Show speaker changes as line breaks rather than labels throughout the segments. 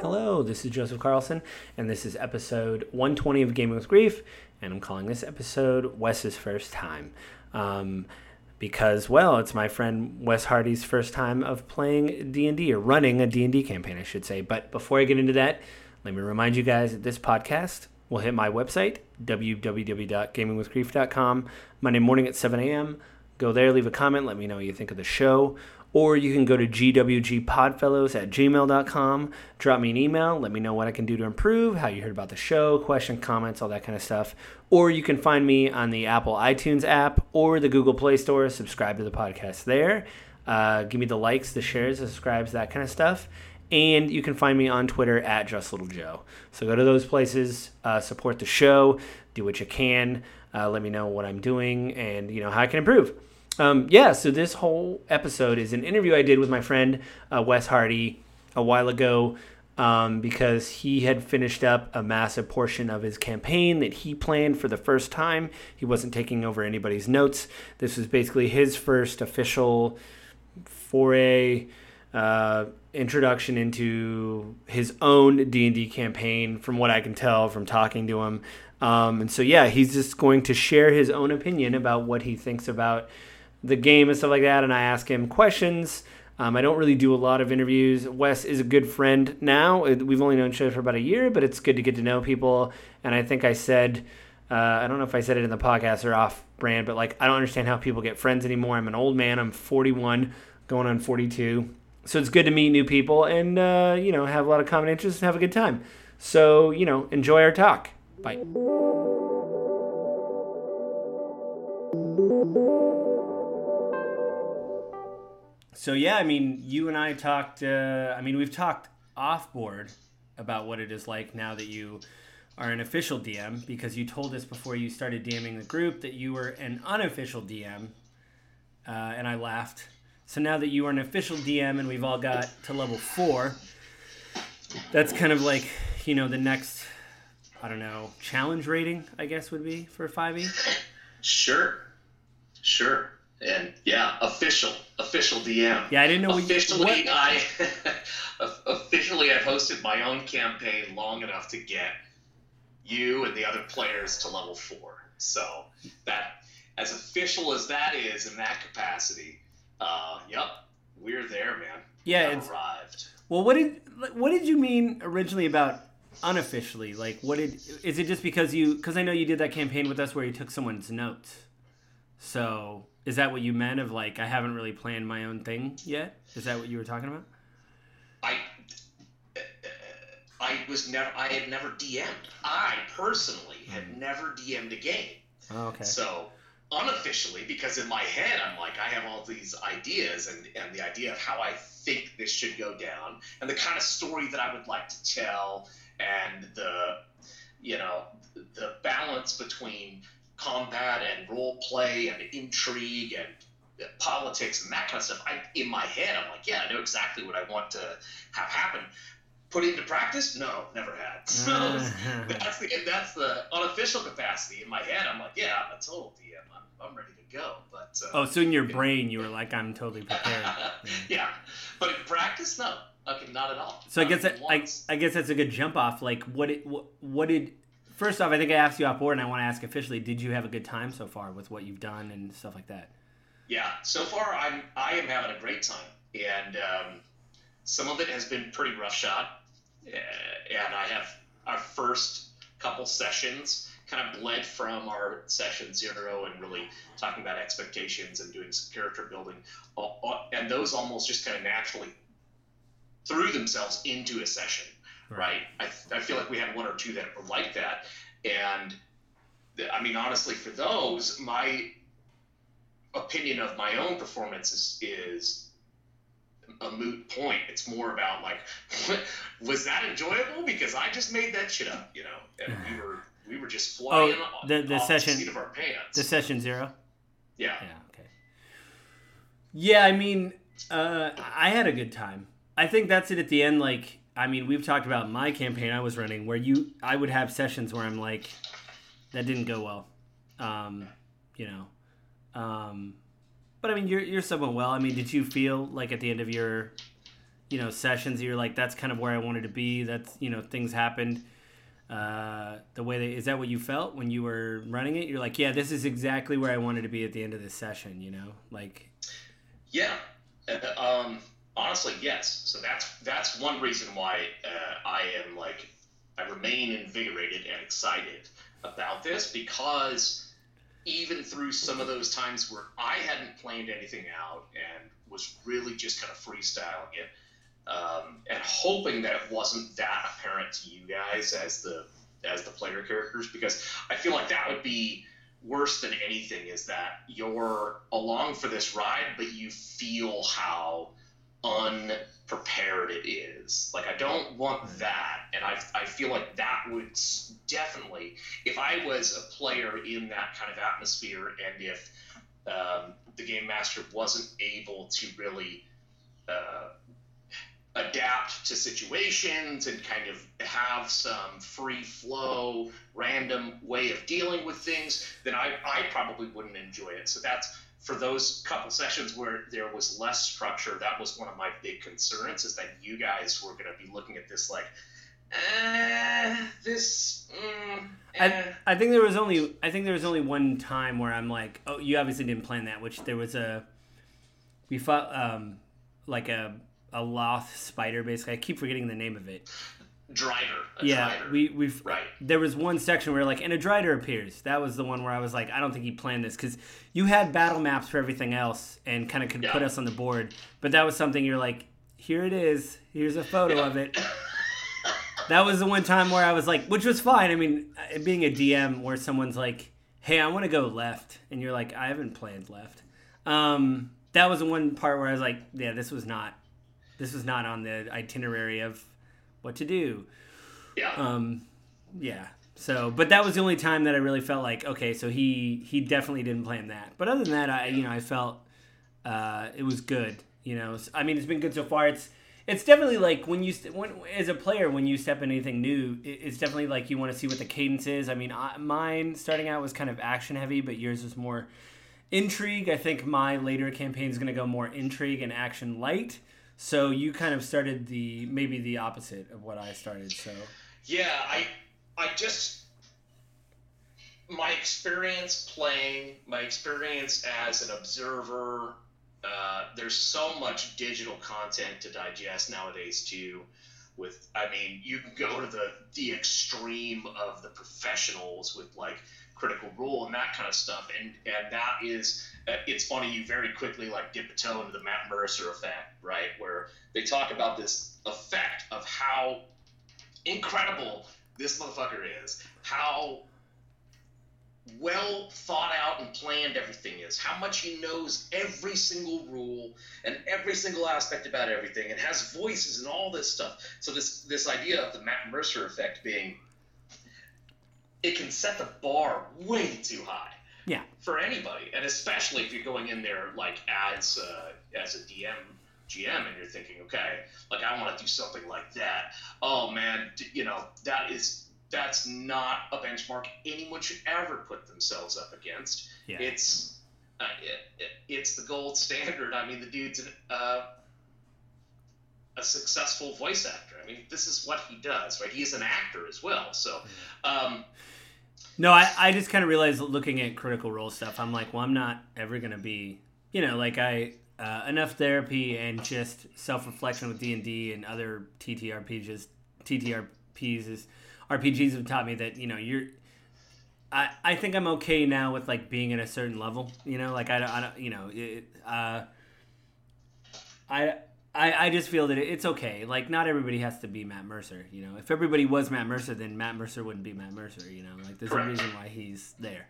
Hello, this is Joseph Carlson, and this is episode 120 of Gaming with Grief, and I'm calling this episode Wes's first time. Um, because, well, it's my friend Wes Hardy's first time of playing D&D, or running a D&D campaign, I should say. But before I get into that, let me remind you guys that this podcast will hit my website, www.gamingwithgrief.com, Monday morning at 7 a.m. Go there, leave a comment, let me know what you think of the show. Or you can go to gwgpodfellows at gmail.com, drop me an email, let me know what I can do to improve, how you heard about the show, question, comments, all that kind of stuff. Or you can find me on the Apple iTunes app or the Google Play Store. Subscribe to the podcast there. Uh, give me the likes, the shares, the subscribes, that kind of stuff. And you can find me on Twitter at Just Little Joe. So go to those places, uh, support the show, do what you can, uh, let me know what I'm doing, and you know how I can improve. Um, yeah, so this whole episode is an interview I did with my friend uh, Wes Hardy a while ago um, because he had finished up a massive portion of his campaign that he planned for the first time. He wasn't taking over anybody's notes. This was basically his first official foray uh, introduction into his own D&D campaign from what I can tell from talking to him. Um, and so yeah, he's just going to share his own opinion about what he thinks about the game and stuff like that, and I ask him questions. Um, I don't really do a lot of interviews. Wes is a good friend now. We've only known each other for about a year, but it's good to get to know people. And I think I said, uh, I don't know if I said it in the podcast or off brand, but like, I don't understand how people get friends anymore. I'm an old man. I'm 41, going on 42. So it's good to meet new people and, uh, you know, have a lot of common interests and have a good time. So, you know, enjoy our talk. Bye. So yeah, I mean, you and I talked. Uh, I mean, we've talked off board about what it is like now that you are an official DM because you told us before you started DMing the group that you were an unofficial DM, uh, and I laughed. So now that you are an official DM and we've all got to level four, that's kind of like you know the next, I don't know, challenge rating I guess would be for five E.
Sure, sure and yeah, official, official DM.
Yeah, I didn't know
officially.
What...
I officially I've hosted my own campaign long enough to get you and the other players to level four. So that, as official as that is in that capacity, uh, yep, we're there, man.
Yeah, it's arrived. Well, what did what did you mean originally about unofficially? Like, what did is it just because you? Because I know you did that campaign with us where you took someone's notes. So is that what you meant of like I haven't really planned my own thing yet? Is that what you were talking about?
I I was never I had never DM'd. I personally had mm. never DM'd a game.
Oh, okay.
So unofficially, because in my head I'm like I have all these ideas and, and the idea of how I think this should go down and the kind of story that I would like to tell and the you know the balance between combat and role play and intrigue and politics and that kind of stuff. I, in my head, I'm like, yeah, I know exactly what I want to have happen. Put it into practice? No, never had. So that's the that's the unofficial capacity in my head. I'm like, yeah, I'm a total DM. I'm, ready to go. But
uh, oh, so in your brain, you were like, I'm totally prepared.
yeah, but in practice, no. Okay, not at all.
So not I guess that, I, I guess that's a good jump off. Like, what it what, what did first off, I think I asked you off board, and I want to ask officially: Did you have a good time so far with what you've done and stuff like that?
Yeah, so far I'm I am having a great time, and um, some of it has been pretty rough shot, uh, and I have our first couple sessions kind of bled from our session zero and really talking about expectations and doing some character building, and those almost just kind of naturally threw themselves into a session right? I, I feel like we had one or two that were like that. And I mean, honestly, for those, my opinion of my own performance is, is a moot point. It's more about like, was that enjoyable? Because I just made that shit up, you know, and we were we were just oh, flying oh, the, the session, the,
the session zero.
Yeah.
Yeah. Okay. Yeah, I mean, uh, I had a good time. I think that's it at the end. Like, I mean, we've talked about my campaign I was running where you I would have sessions where I'm like, that didn't go well, um, you know, Um, but I mean, you're you're someone well. I mean, did you feel like at the end of your, you know, sessions, you're like, that's kind of where I wanted to be. That's you know, things happened. Uh, the way that is that what you felt when you were running it? You're like, yeah, this is exactly where I wanted to be at the end of this session. You know, like.
Yeah. Uh, um, honestly, yes. So that's that's one reason why uh, I am like I remain invigorated and excited about this because even through some of those times where I hadn't planned anything out and was really just kind of freestyling it um, and hoping that it wasn't that apparent to you guys as the as the player characters because I feel like that would be worse than anything is that you're along for this ride but you feel how unprepared it is. Like I don't want that, and I, I feel like that would definitely, if I was a player in that kind of atmosphere, and if um, the game master wasn't able to really uh, adapt to situations and kind of have some free flow, random way of dealing with things, then I, I probably wouldn't enjoy it. So that's for those couple sessions where there was less structure, that was one of my big concerns is that you guys were going to be looking at this like, eh, this. Mm,
eh. I, I think there was only I think there was only one time where I'm like, oh, you obviously didn't plan that. Which there was a we fought um like a a Lolth spider basically. I keep forgetting the name of it
drider.
yeah,
drider.
we we've
right.
There was one section where like, and a drider appears. That was the one where I was like, I don't think he planned this because you had battle maps for everything else and kind of could
Yeah.
put us on the board. But that was something you're like, here it is. Here's a photo
Yeah.
of it. That was the one time where I was like, which was fine. I mean, uh, being a DM where someone's like, hey, I want to go left, and you're like, I haven't planned left. Um, that was the one part where I was like, yeah, this was not, this was not on the itinerary of what to do.
Yeah.
Um, yeah. So, but that was the only time that I really felt like, okay, so he he definitely didn't plan that. But other than that, I you know I felt uh, it was good. You know, I mean, it's been good so far. It's it's definitely like when you when as a player when you step in anything new, it's definitely like you want to see what the cadence is. I mean, I, mine starting out was kind of action heavy, but yours was more intrigue. I think my later campaign is going to go more intrigue and action light. So you kind of started the maybe the opposite of what I started. So.
Yeah, I I just my experience playing, my experience as an observer. Uh, there's so much digital content to digest nowadays too. With I mean, you can go to the the extreme of the professionals with like critical role and that kind of stuff, and and that is it's funny you very quickly like dip a toe into the Matt Mercer effect, right? Where they talk about this effect of how incredible this motherfucker is. How well thought out and planned everything is. How much he knows every single rule and every single aspect about everything and has voices and all this stuff. So this this idea of the Matt Mercer effect being it can set the bar way too high.
Yeah.
For anybody, and especially if you're going in there like as uh, as a DM GM and you're thinking, okay, like I want to do something like that. Oh man, d- you know that is that's not a benchmark anyone should ever put themselves up against.
Yeah.
It's uh, it, it, it's the gold standard. I mean, the dude's an, uh, a successful voice actor. I mean, this is what he does, right? He's an actor as well. So, um,
No, I, I just kind of realized looking at critical role stuff, I'm like, well, I'm not ever going to be, you know, like I, uh, enough therapy and just self-reflection with D&D and other TTRPGs, TTRPs is, RPGs have taught me that, you know, you're, I, I think I'm okay now with like being at a certain level, you know, like I don't, I don't you know, it, uh, I, I, I just feel that it's okay. Like, not everybody has to be Matt Mercer. You know, if everybody was Matt Mercer, then Matt Mercer wouldn't be Matt Mercer. You know, like there's
Correct.
a reason why he's there.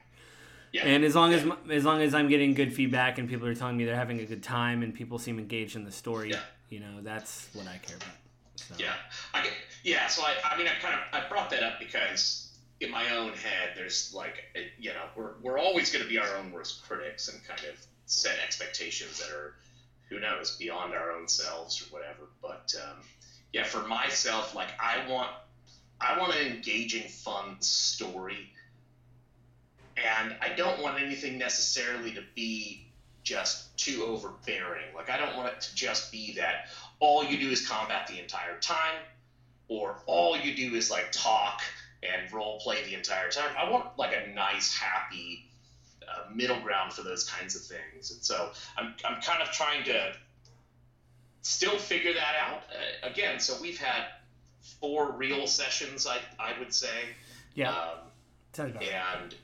yeah.
And as long as as long as I'm getting good feedback and people are telling me they're having a good time and people seem engaged in the story,
Yeah.
you know, that's what I care about. So,
Yeah, I get, yeah. So I, I mean, I kind of I brought that up because in my own head, there's like, you know, we're we're always going to be our own worst critics and kind of set expectations that are, who knows, beyond our own selves or whatever. But um, yeah, for myself, like I want, I want an engaging, fun story and I don't want anything necessarily to be just too overbearing. Like I don't want it to just be that all you do is combat the entire time, or all you do is like talk and role play the entire time. I want like a nice, happy uh, middle ground for those kinds of things. And so I'm, I'm kind of trying to still figure that out. Uh, again, so we've had four real sessions, I, I would say.
Yeah.
Um,
right.
and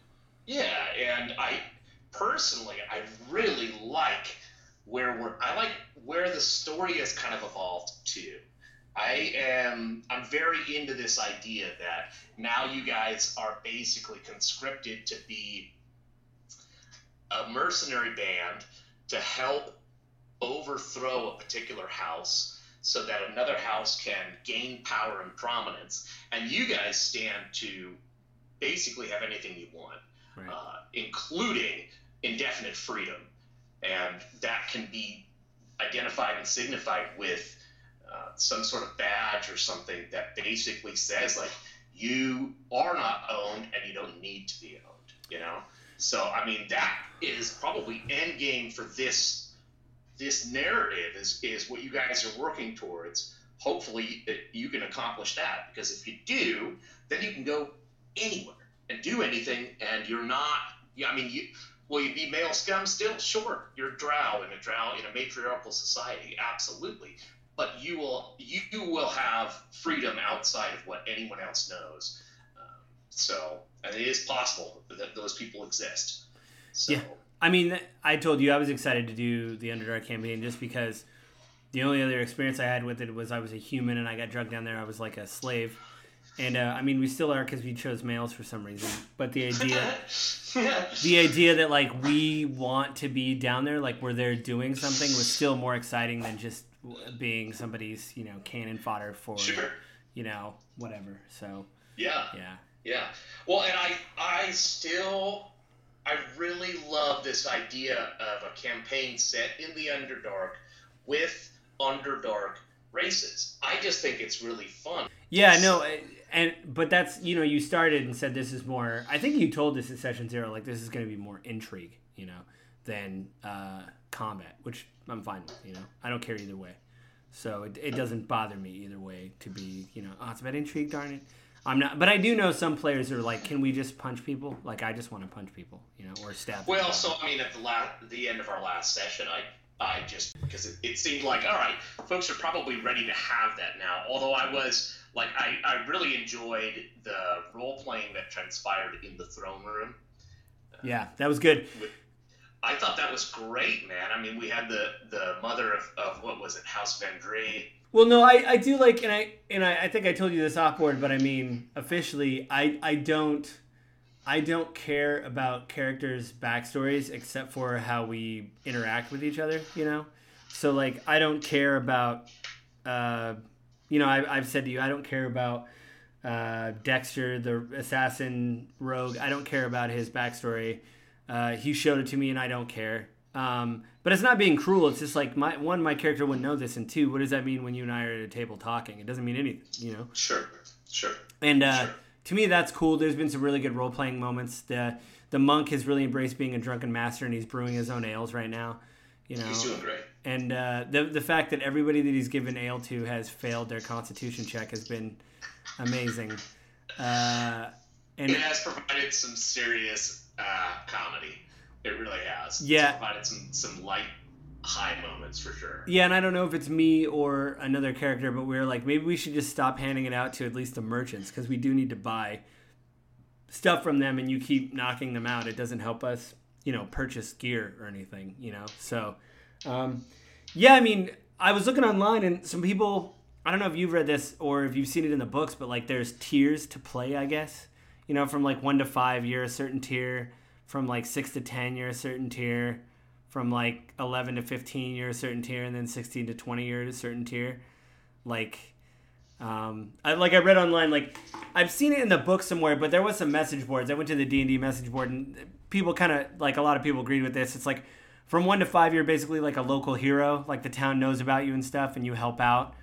yeah, and I personally, I really like where we're. I like where the story has kind of evolved to. I am. I'm very into this idea that now you guys are basically conscripted to be a mercenary band to help overthrow a particular house so that another house can gain power and prominence. And you guys stand to basically have anything you want
Right.
uh, including indefinite freedom. And that can be identified and signified with uh, some sort of badge or something that basically says like you are not owned and you don't need to be owned you know so i mean that is probably end game for this this narrative is is what you guys are working towards. Hopefully you can accomplish that because if you do then you can go anywhere and do anything and you're not i mean you will you be male scum still? Sure you're drow in a drow in a matriarchal society absolutely. But you will you will have freedom outside of what anyone else knows. Um, so and it is possible that those people exist so
Yeah. I mean, I told you I was excited to do the Underdark campaign just because the only other experience I had with it was I was a human and I got drugged down there. I was like a slave. And uh, I mean, we still are because we chose males for some reason. But the idea, the idea that like we want to be down there, like we're there doing something, was still more exciting than just being somebody's, you know, cannon fodder for,
sure
you know, whatever. So
yeah
yeah,
Yeah. Well, and I I still I really love this idea of a campaign set in the Underdark with Underdark races. I just think it's really fun.
Yeah, no, and but that's you know you started and said this is more. I think you told this in session zero, like this is going to be more intrigue, you know, than uh, combat, which I'm fine with. You know, I don't care either way, so it, it doesn't bother me either way to be you know oh it's about intrigue, darn it. I'm not, but I do know some players are like, can we just punch people? Like I just want to punch people, you know, or stab.
Well,
people.
so I mean, at the la- the end of our last session, I I just because it, it seemed like all right, folks are probably ready to have that now. Although I was like, I I really enjoyed the role playing that transpired in the throne room.
yeah, that was good.
I thought that was great, man. I mean, we had the the mother of, of what was it, House Vendry.
Well, no, I, I do like, and I and I, I think I told you this off board, but I mean officially, I I don't I don't care about characters' backstories except for how we interact with each other. You know, so like I don't care about, uh, you know, I, I've said to you, I don't care about uh, Dexter, the assassin rogue. I don't care about his backstory. Uh, he showed it to me, and I don't care. Um, but it's not being cruel. It's just like my one, my character wouldn't know this, and two, what does that mean when you and I are at a table talking? It doesn't mean anything, you know.
Sure, sure.
And uh,
Sure.
to me, that's cool. There's been some really good role playing moments. The the monk has really embraced being a drunken master, and he's brewing his own ales right now. You know,
He's doing great.
and uh, the the fact that everybody that he's given ale to has failed their constitution check has been amazing. Uh, and
It has provided some serious uh, comedy. It really has.
Yeah.
It's provided some some light high moments for sure.
Yeah, and I don't know if it's me or another character, but we are like, maybe we should just stop handing it out to at least the merchants because we do need to buy stuff from them, and you keep knocking them out. It doesn't help us, you know, purchase gear or anything, you know. So, um, yeah, I mean, I was looking online, and some people, I don't know if you've read this or if you've seen it in the books, but like, there's tiers to play, I guess. You know, from like one to five, you're a certain tier. From like six to ten, you're a certain tier. From like 11 to 15 you're a certain tier and then 16 to 20 you're a certain tier. Like um, I, like I read online like I've seen it in the book somewhere but there was some message boards. I went to the D&D message board and people kind of like a lot of people agreed with this. It's like from 1 to 5 you're basically like a local hero like the town knows about you and stuff and you help out.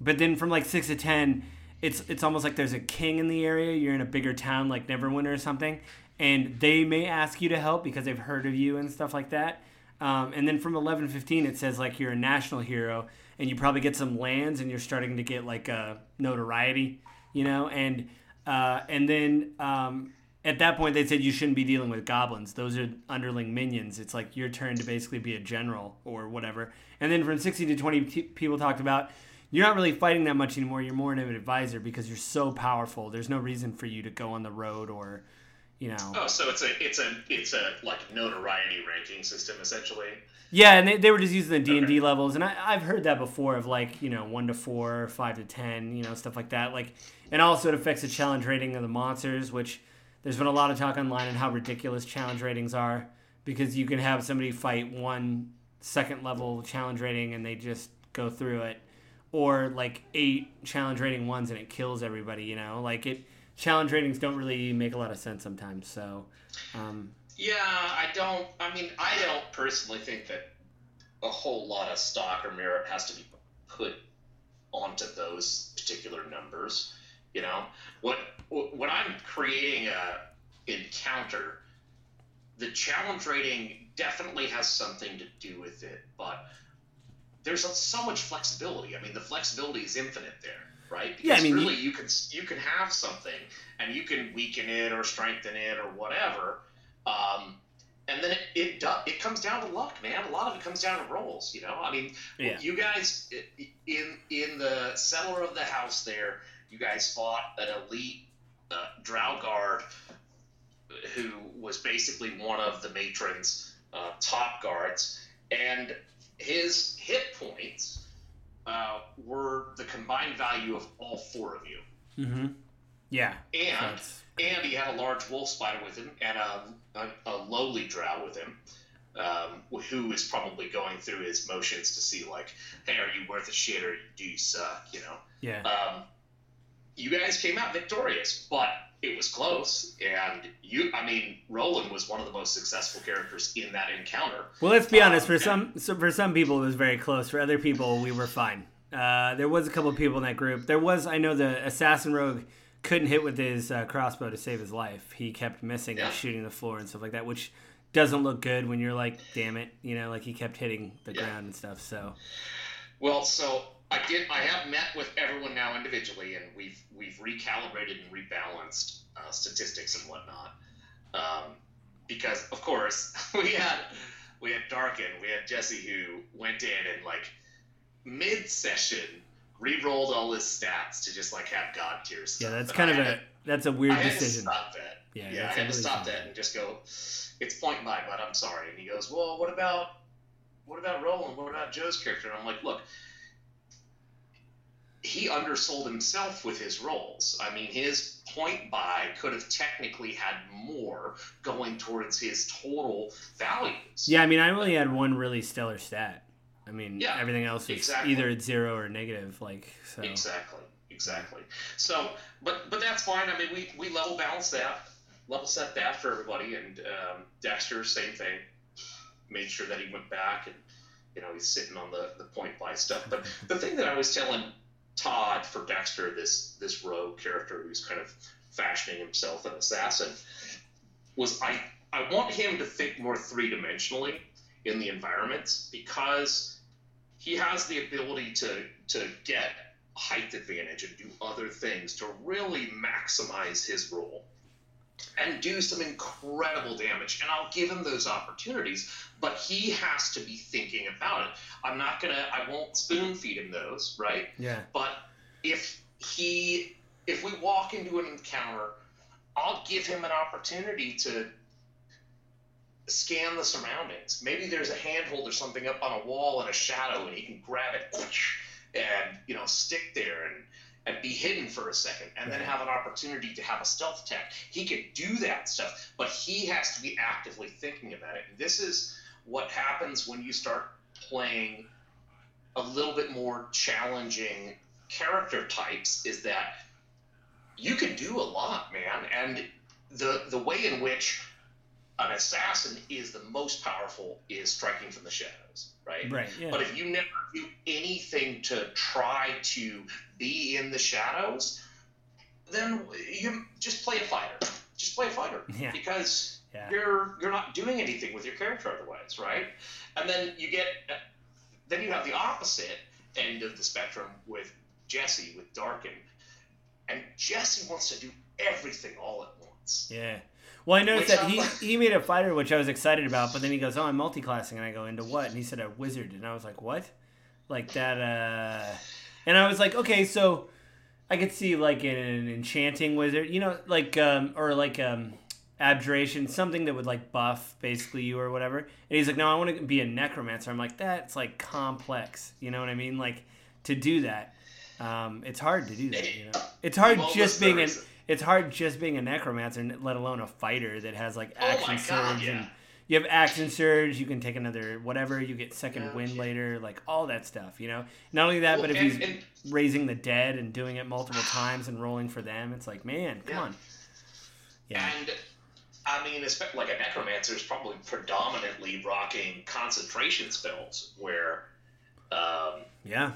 But then from like 6 to 10 it's it's almost like there's a king in the area. You're in a bigger town like Neverwinter or something and they may ask you to help because they've heard of you and stuff like that. Um, and then from 11:15 it says like you're a national hero and you probably get some lands and you're starting to get like a notoriety, you know, and uh, and then um, at that point they said you shouldn't be dealing with goblins. Those are underling minions. It's like your turn to basically be a general or whatever. And then from 60 to 20 t- people talked about you're not really fighting that much anymore. You're more of an advisor because you're so powerful. There's no reason for you to go on the road or you know.
Oh, so it's a it's a it's a like notoriety ranking system essentially.
Yeah, and they, they were just using the D and D levels, and I, I've heard that before of like you know one to four, five to ten, you know stuff like that. Like, and also it affects the challenge rating of the monsters, which there's been a lot of talk online on how ridiculous challenge ratings are because you can have somebody fight one second level challenge rating and they just go through it, or like eight challenge rating ones and it kills everybody. You know, like it challenge ratings don't really make a lot of sense sometimes. So. Um,
yeah, I don't. I mean, I don't personally think that a whole lot of stock or merit has to be put onto those particular numbers. You know, what when I'm creating a encounter, the challenge rating definitely has something to do with it, but there's so much flexibility. I mean, the flexibility is infinite there right? Because
yeah, I mean,
really, you, you can you can have something and you can weaken it or strengthen it or whatever, um, and then it it, do, it comes down to luck, man. A lot of it comes down to rolls. You know, I mean,
yeah.
you guys in in the cellar of the house there, you guys fought an elite uh, drow guard who was basically one of the matron's uh, top guards, and his hit points uh, were the combined value of all four of you.
Mm-hmm. Yeah.
And and he had a large wolf spider with him and a, a, a lowly drow with him, um, who is probably going through his motions to see like, hey, are you worth a shit or do you suck? You know.
Yeah.
Um, you guys came out victorious, but it was close, and you. I mean, Roland was one of the most successful characters in that encounter.
Well, let's be um, honest. For some, so for some people, it was very close. For other people, we were fine. Uh, there was a couple of people in that group. There was, I know, the assassin rogue couldn't hit with his uh, crossbow to save his life. He kept missing
yeah.
and shooting the floor and stuff like that, which doesn't look good when you're like, damn it, you know, like he kept hitting the yeah. ground and stuff. So,
well, so I did. I have met with everyone now individually, and we've we've recalibrated and rebalanced uh, statistics and whatnot. Um, because of course we had we had Darkin, we had Jesse who went in and like mid session re-rolled all his stats to just like have god tier stuff.
Yeah, that's kind of a that's a weird
I
decision.
stop that.
Yeah,
yeah, I had
really
to stop that and just go. It's point buy, but I'm sorry. And he goes, well, what about what about Roland? What about Joe's character? And I'm like, look, he undersold himself with his rolls. I mean, his point buy could have technically had more going towards his total values.
Yeah, I mean, I only had one really stellar stat. I mean,
yeah,
everything else is
exactly.
either at zero or negative. Like so.
Exactly, exactly. So, but but that's fine. I mean, we we level balance that, level set that for everybody, and um, Dexter, same thing. Made sure that he went back and you know he's sitting on the the point buy stuff. But the thing that I was telling Todd for Dexter, this this rogue character who's kind of fashioning himself an assassin, was I I want him to think more three dimensionally in the environments because he has the ability to to get height advantage and do other things to really maximize his role and do some incredible damage. And I'll give him those opportunities, but he has to be thinking about it. I'm not gonna, I won't spoon feed him those, right?
Yeah.
But if he, if we walk into an encounter, I'll give him an opportunity to scan the surroundings. Maybe there's a handhold or something up on a wall and a shadow, and he can grab it and you know stick there and and be hidden for a second and then have an opportunity to have a stealth attack. He can do that stuff, but he has to be actively thinking about it. And this is what happens when you start playing a little bit more challenging character types is that you can do a lot, man. And the the way in which an assassin is the most powerful is striking from the shadows, right?
Right. Yeah.
But if you never do anything to try to be in the shadows, then you just play a fighter. just play a fighter
Yeah.
because
Yeah.
you're you're not doing anything with your character otherwise, right? And then you get then you have the opposite end of the spectrum with Jesse with Darkin, and Jesse wants to do everything all at once.
Yeah. Well, I noticed
Which
that he, he made a fighter, which I was excited about, but then he goes, "Oh, I'm multiclassing," and I go, "Into what?" And he said, "A wizard," and I was like, "What?" Like that? uh And I was like, "Okay, so I could see like an enchanting wizard, you know, like um or like um abjuration, something that would like buff basically you or whatever." And he's like, "No, I want to be a necromancer." I'm like, "That's like complex," you know what I mean? Like to do that, um, it's hard to do that. You know, it's hard
Well,
just being an it's hard just being a necromancer, let alone a fighter that has like
Oh
action
God,
surge
yeah.
and you have action surge. You can take another whatever. You get second wind
shit.
later, like all that stuff. You know, not only that,
Well,
but if
and-
he's
and-
raising the dead and doing it multiple times and rolling for them, it's like man, come
Yeah.
on. Yeah,
And I mean, like a necromancer is probably predominantly rocking concentration spells, where um,
yeah,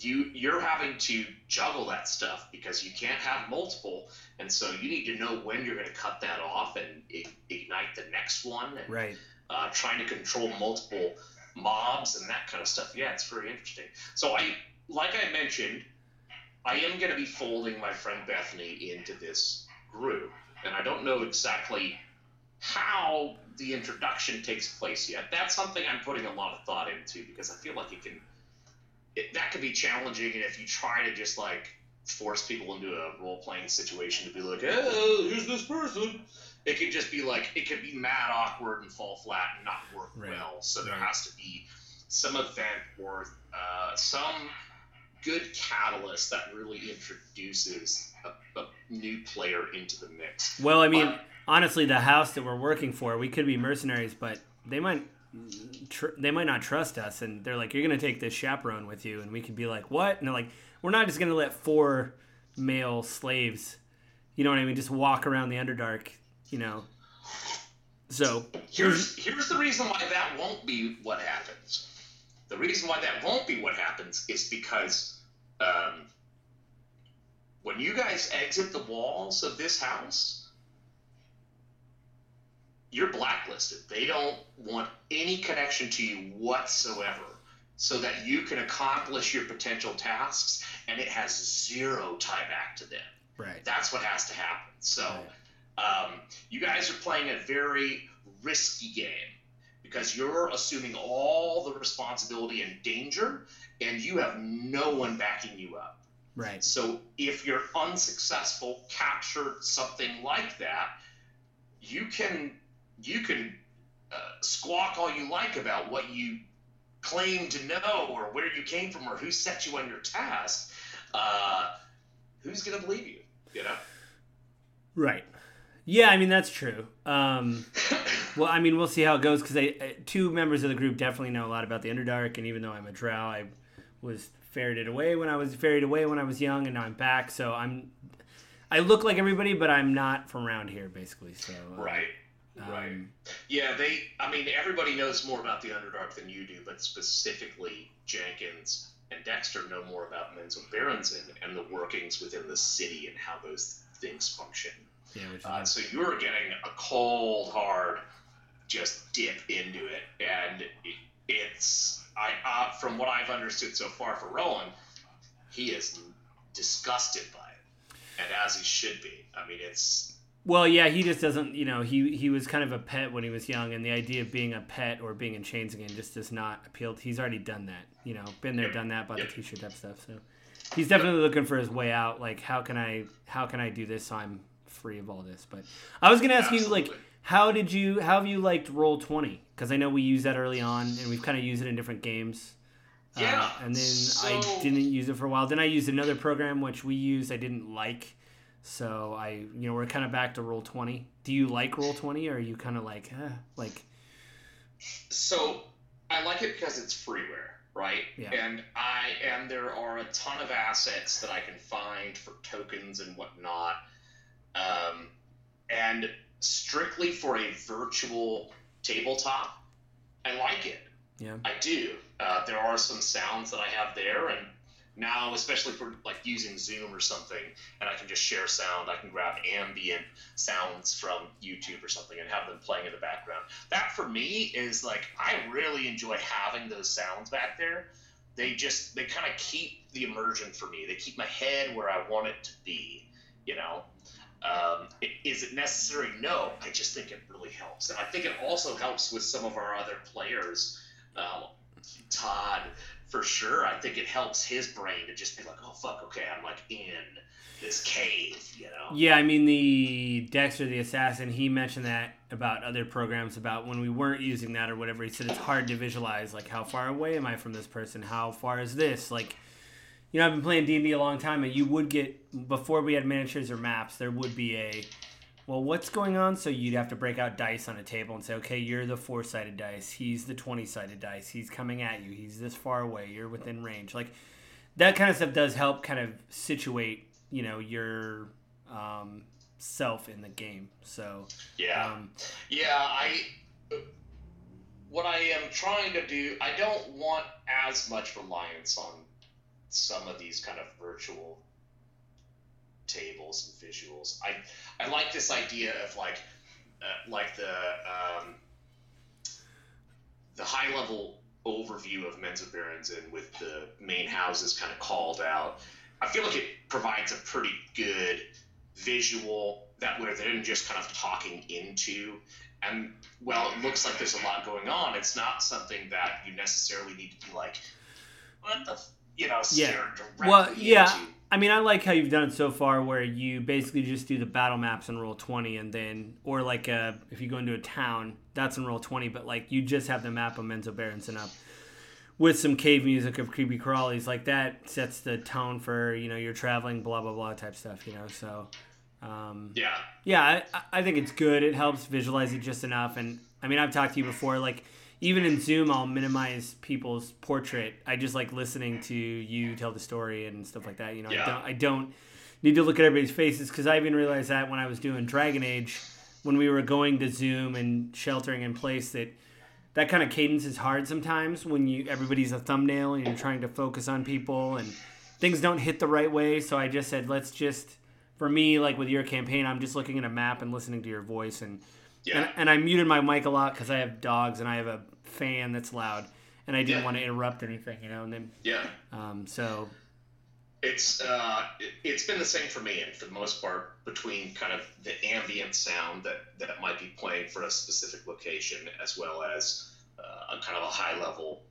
you you're having to juggle that stuff because you can't have multiple, and so you need to know when you're going to cut that off and i- ignite the next one, and
right.
uh, trying to control multiple mobs and that kind of stuff. Yeah, it's very interesting. So I, like I mentioned, I am going to be folding my friend Bethany into this group, and I don't know exactly how the introduction takes place yet. That's something I'm putting a lot of thought into because I feel like it can, it, that could be challenging, and if you try to just like force people into a role playing situation to be like, oh, here's this person. It could just be like it could be mad awkward and fall flat and not work
Right.
well. So there has to be some event or uh, some good catalyst that really introduces a, a new player into the mix.
Well, I mean,
But-
honestly, the house that we're working for, we could be mercenaries, but they might tr- they might not trust us, and they're like, "You're gonna take this chaperone with you," and we could be like, "What?" And they're like, "We're not just gonna let four male slaves, you know what I mean, just walk around the Underdark, you know." So
Here's here's the reason why that won't be what happens. The reason why that won't be what happens is because um, when you guys exit the walls of this house, you're blacklisted. They don't want any connection to you whatsoever, so that you can accomplish your potential tasks, and it has zero tie back to them.
right,
That's what has to happen. So
Right.
um, you guys are playing a very risky game because you're assuming all the responsibility and danger, and you have no one backing you up.
right,
So if you're unsuccessful, captured something like that, you can you can uh, squawk all you like about what you claim to know or where you came from or who set you on your task. Uh, who's gonna believe you? You know.
right. Yeah, I mean that's true. Um, well, I mean we'll see how it goes because two members of the group definitely know a lot about the Underdark, and even though I'm a Drow, I was ferreted away when I was ferried away when I was young, and now I'm back. So I'm, I look like everybody, but I'm not from around here, basically. So uh,
Right. Right.
um,
Yeah, they. I mean, everybody knows more about the Underdark than you do, but specifically Jenkins and Dexter know more about Menzo Berenson and the workings within the city and how those things function.
yeah,
Uh, so you're getting a cold, hard, just dip into it, and it, it's. I uh, from what I've understood so far for Roland, he is disgusted by it, and as he should be. I mean, it's
Well, yeah, he just doesn't. You know, he he was kind of a pet when he was young, and the idea of being a pet or being in chains again just does not appeal. To, he's already done that. You know, been there,
Yep.
done that, bought
Yep.
the t-shirt type stuff. So he's definitely looking for his way out. Like, how can I how can I do this so I'm free of all this? But I was gonna ask you, like, how did you how have you liked Roll Twenty? Because I know we use that early on, and we've kind of used it in different games. Uh,
Yeah,
and then I didn't use it for a while. Then I used another program which we used. I didn't like. So I, you know, we're kind of back to roll twenty. Do you like roll twenty, or are you kind of like, eh, like,
So I like it because it's freeware, right?
Yeah.
And I and there are a ton of assets that I can find for tokens and whatnot. Um, and strictly for a virtual tabletop, I like it.
yeah,
I do. Uh, there are some sounds that I have there, and now, especially for like using Zoom or something, and I can just share sound. I can grab ambient sounds from YouTube or something and have them playing in the background. That for me is like I really enjoy having those sounds back there. They just they kind of keep the immersion for me. They keep my head where I want it to be. You know, um, is it necessary? No. I just think it really helps, and I think it also helps with some of our other players. Todd for sure. I think it helps his brain to just be like, oh fuck, okay, I'm like in this cave, you know.
Yeah, I mean the Dexter the assassin, he mentioned that about other programs about when we weren't using that or whatever. He said it's hard to visualize like how far away am I from this person? How far is this? Like you know, I've been playing D&D a long time and you would get before we had miniatures or maps, there would be a well, what's going on? So you'd have to break out dice on a table and say, okay, you're the four sided dice. He's the 20 sided dice. He's coming at you. He's this far away. You're within range. Like that kind of stuff does help kind of situate, you know, your um, self in the game. So,
yeah. Um, yeah. I, what I am trying to do, I don't want as much reliance on some of these kind of virtual tables and visuals. I I like this idea of like uh, like the um, the high level overview of Menzoberranzan with the main houses kind of called out. I feel like it provides a pretty good visual that where they're just kind of talking into and well it looks like there's a lot going on it's not something that you necessarily need to be like what the you know
yeah well yeah. I mean, I like how you've done it so far, where you basically just do the battle maps in roll twenty, and then, or like uh, if you go into a town, that's in roll twenty, but like you just have the map of Menzoberranzan up with some cave music of creepy crawlies, like that sets the tone for you know you're traveling, blah blah blah type stuff, you know. So um,
yeah,
yeah, I, I think it's good. It helps visualize it just enough, and I mean, I've talked to you before, like even in Zoom, I'll minimize people's portrait. I just like listening to you tell the story and stuff like that. You know, yeah. I don't I don't need to look at everybody's faces because I even realized that when I was doing Dragon Age, when we were going to Zoom and sheltering in place, that that kind of cadence is hard sometimes when you everybody's a thumbnail and you're trying to focus on people and things don't hit the right way. So I just said, let's just for me, like with your campaign, I'm just looking at a map and listening to your voice and yeah. And, and I muted my mic a lot because I have dogs and I have a fan that's loud, and I didn't yeah. want to interrupt anything, you know. And then
yeah.
Um. So.
It's uh, it, has been the same for me, and for the most part, between kind of the ambient sound that that might be playing for a specific location, as well as uh, a kind of a high level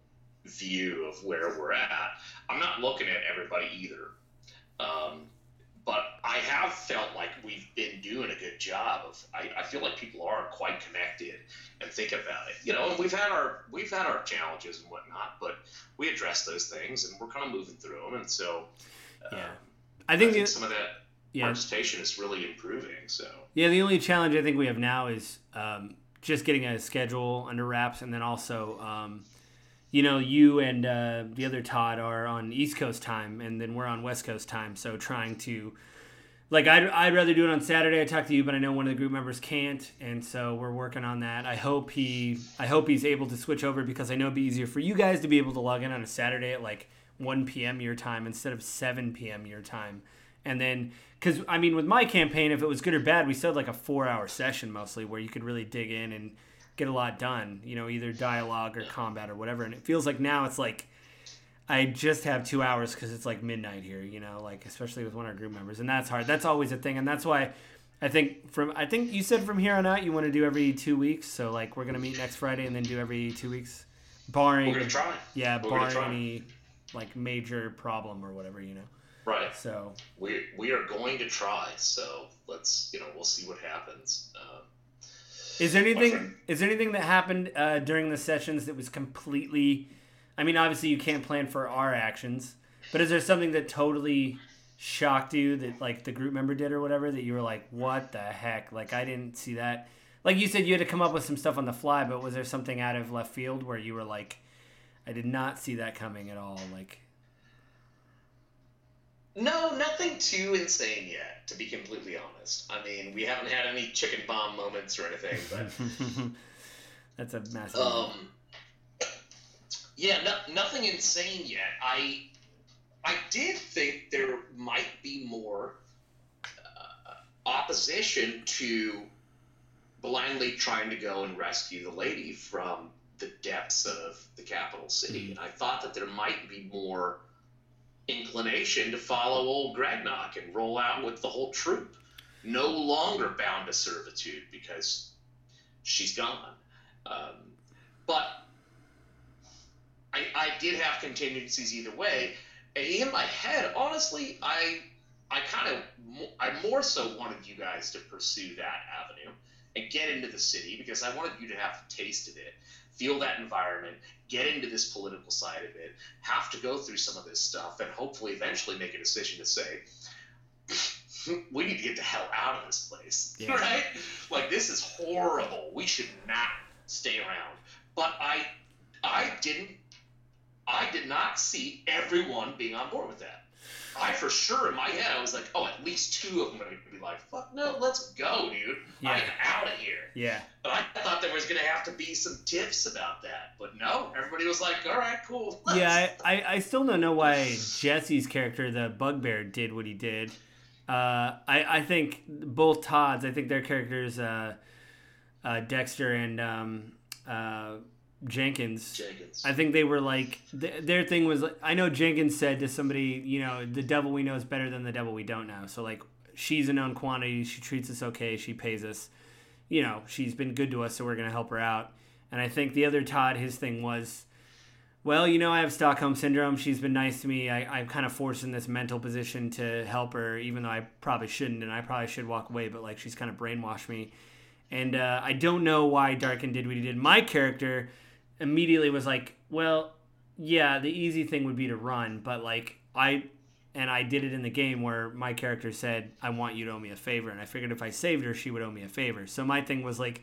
view of where we're at. I'm not looking at everybody either. Um, but I have felt like we've been doing a good job of. I, I, feel like people are quite connected and think about it. You know, and we've had our we've had our challenges and whatnot, but we address those things and we're kind of moving through them. And so,
yeah, um, I think, I think
some of that yeah. participation is really improving. So
yeah, the only challenge I think we have now is um, just getting a schedule under wraps, and then also. Um, you know, you and uh, the other Todd are on East Coast time, and then we're on West Coast time. So trying to, like, I'd, I'd rather do it on Saturday. I talk to you, but I know one of the group members can't, and so we're working on that. I hope he, I hope he's able to switch over because I know it'd be easier for you guys to be able to log in on a Saturday at like 1 p.m. your time instead of 7 p.m. your time. And then, because I mean, with my campaign, if it was good or bad, we still had like a four-hour session mostly where you could really dig in and get a lot done, you know, either dialogue or combat or whatever. And it feels like now it's like I just have two hours because it's like midnight here, you know, like especially with one of our group members, and that's hard. That's always a thing, and that's why I think from I think you said from here on out you want to do every two weeks. So like we're gonna meet next Friday and then do every two weeks, barring
we're gonna try.
Yeah, we're barring any like major problem or whatever, you know.
Right.
So
we we are going to try. So let's you know we'll see what happens. Uh,
is there anything? Is there anything that happened uh, during the sessions that was completely? I mean, obviously you can't plan for our actions, but is there something that totally shocked you that like the group member did or whatever that you were like, what the heck? Like I didn't see that. Like you said, you had to come up with some stuff on the fly, but was there something out of left field where you were like, I did not see that coming at all? Like.
No, nothing too insane yet, to be completely honest. I mean, we haven't had any chicken bomb moments or anything, but
that's a massive.
Um, yeah, no, nothing insane yet. I I did think there might be more uh, opposition to blindly trying to go and rescue the lady from the depths of the capital city. And I thought that there might be more inclination to follow old Gregnock and roll out with the whole troop. No longer bound to servitude because she's gone. Um, but I, I did have contingencies either way. In my head, honestly, I I kind of I more so wanted you guys to pursue that avenue and get into the city because I wanted you to have the taste of it, feel that environment, get into this political side of it, have to go through some of this stuff, and hopefully eventually make a decision to say, we need to get the hell out of this place, yeah. right? Like this is horrible. We should not stay around. But I, I didn't, I did not see everyone being on board with that. I for sure in my head I was like, oh, at least two of them are gonna be like, fuck no, let's go, dude. Yeah. I'm out of here.
Yeah.
But I thought there was gonna have to be some tips about that, but no, everybody was like, all right, cool.
Let's. Yeah, I, I, I still don't know why Jesse's character, the Bugbear, did what he did. Uh, I I think both Todds, I think their characters, uh, uh, Dexter and um, uh, Jenkins.
Jenkins.
I think they were like th- their thing was. Like, I know Jenkins said to somebody, you know, the devil we know is better than the devil we don't know. So like, she's a known quantity. She treats us okay. She pays us. You know, she's been good to us, so we're gonna help her out. And I think the other Todd, his thing was, well, you know, I have Stockholm syndrome. She's been nice to me. I, I'm kind of forced in this mental position to help her, even though I probably shouldn't, and I probably should walk away. But like, she's kind of brainwashed me. And uh, I don't know why Darkin did what he did. My character immediately was like, well, yeah, the easy thing would be to run, but like I and I did it in the game where my character said, "I want you to owe me a favor," and I figured if I saved her, she would owe me a favor. So my thing was like,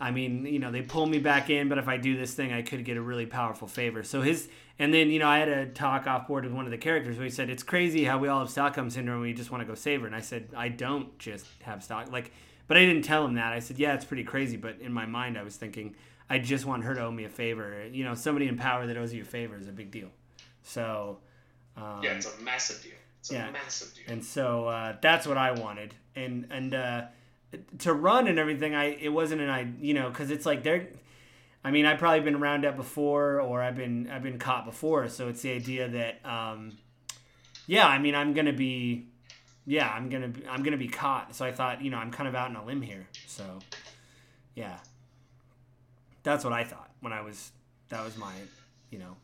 I mean, you know, they pull me back in, but if I do this thing, I could get a really powerful favor. So his, and then you know, I had a talk off board with one of the characters where he said, "It's crazy how we all have Stockholm syndrome. And we just want to go save her," and I said, "I don't just have stock like." But I didn't tell him that. I said, "Yeah, it's pretty crazy," but in my mind, I was thinking I just want her to owe me a favor. You know, somebody in power that owes you a favor is a big deal. So
um, yeah, it's a massive deal. It's yeah. a massive deal.
And so uh, that's what I wanted. And and uh, to run and everything, I it wasn't an I you know because it's like they're. I mean, I've probably been around up before, or I've been I've been caught before. So it's the idea that, um, yeah, I mean, I'm gonna be, yeah, I'm gonna be, I'm gonna be caught. So I thought, you know, I'm kind of out on a limb here. So, yeah. That's what I thought when I was. That was my, you know,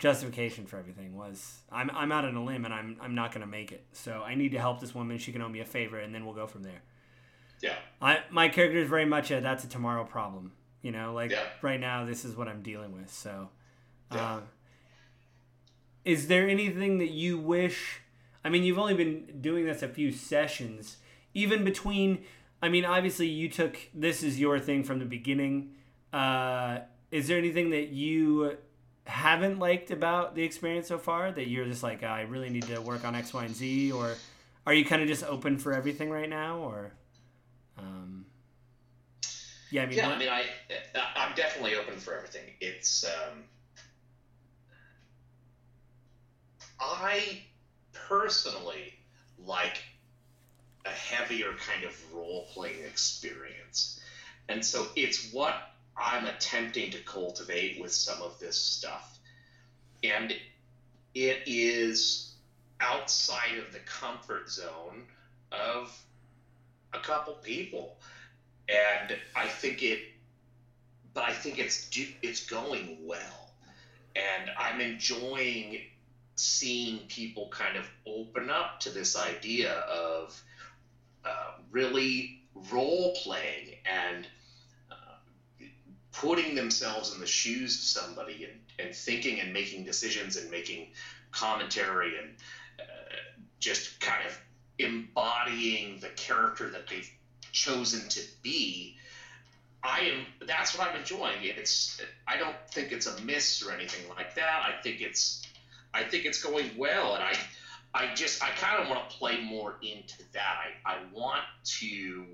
justification for everything was I'm I'm out on a limb and I'm I'm not gonna make it. So I need to help this woman. She can owe me a favor, and then we'll go from there.
Yeah.
I my character is very much a that's a tomorrow problem. You know, like yeah. right now this is what I'm dealing with. So, yeah. uh, is there anything that you wish? I mean, you've only been doing this a few sessions. Even between, I mean, obviously you took this is your thing from the beginning. Uh, is there anything that you haven't liked about the experience so far that you're just like I really need to work on X, Y, and Z, or are you kind of just open for everything right now, or? Um,
yeah, I mean, yeah, what? I mean, I I'm definitely open for everything. It's um, I personally like a heavier kind of role playing experience, and so it's what I'm attempting to cultivate with some of this stuff. And it is outside of the comfort zone of a couple people. And I think it, but I think it's it's going well, and I'm enjoying seeing people kind of open up to this idea of uh, really role playing and putting themselves in the shoes of somebody and, and thinking and making decisions and making commentary and uh, just kind of embodying the character that they've chosen to be i am that's what i'm enjoying. It's i don't think it's a miss or anything like that. I think it's i think it's going well and i i just i kind of want to play more into that. I i want to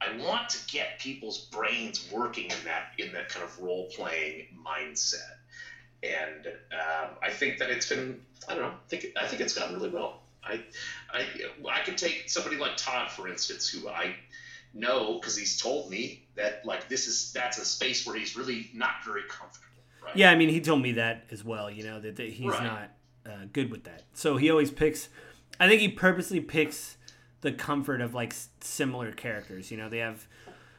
I want to get people's brains working in that in that kind of role playing mindset. and um, I think that it's been I don't know I think I think it's gone really well. I I I could take somebody like Todd for instance, who I know because he's told me that like this is that's a space where he's really not very comfortable. Right?
Yeah, I mean, he told me that as well. You know that, that he's
Right.
not uh, good with that. So he always picks. I think he purposely picks the comfort of like similar characters. You know, they have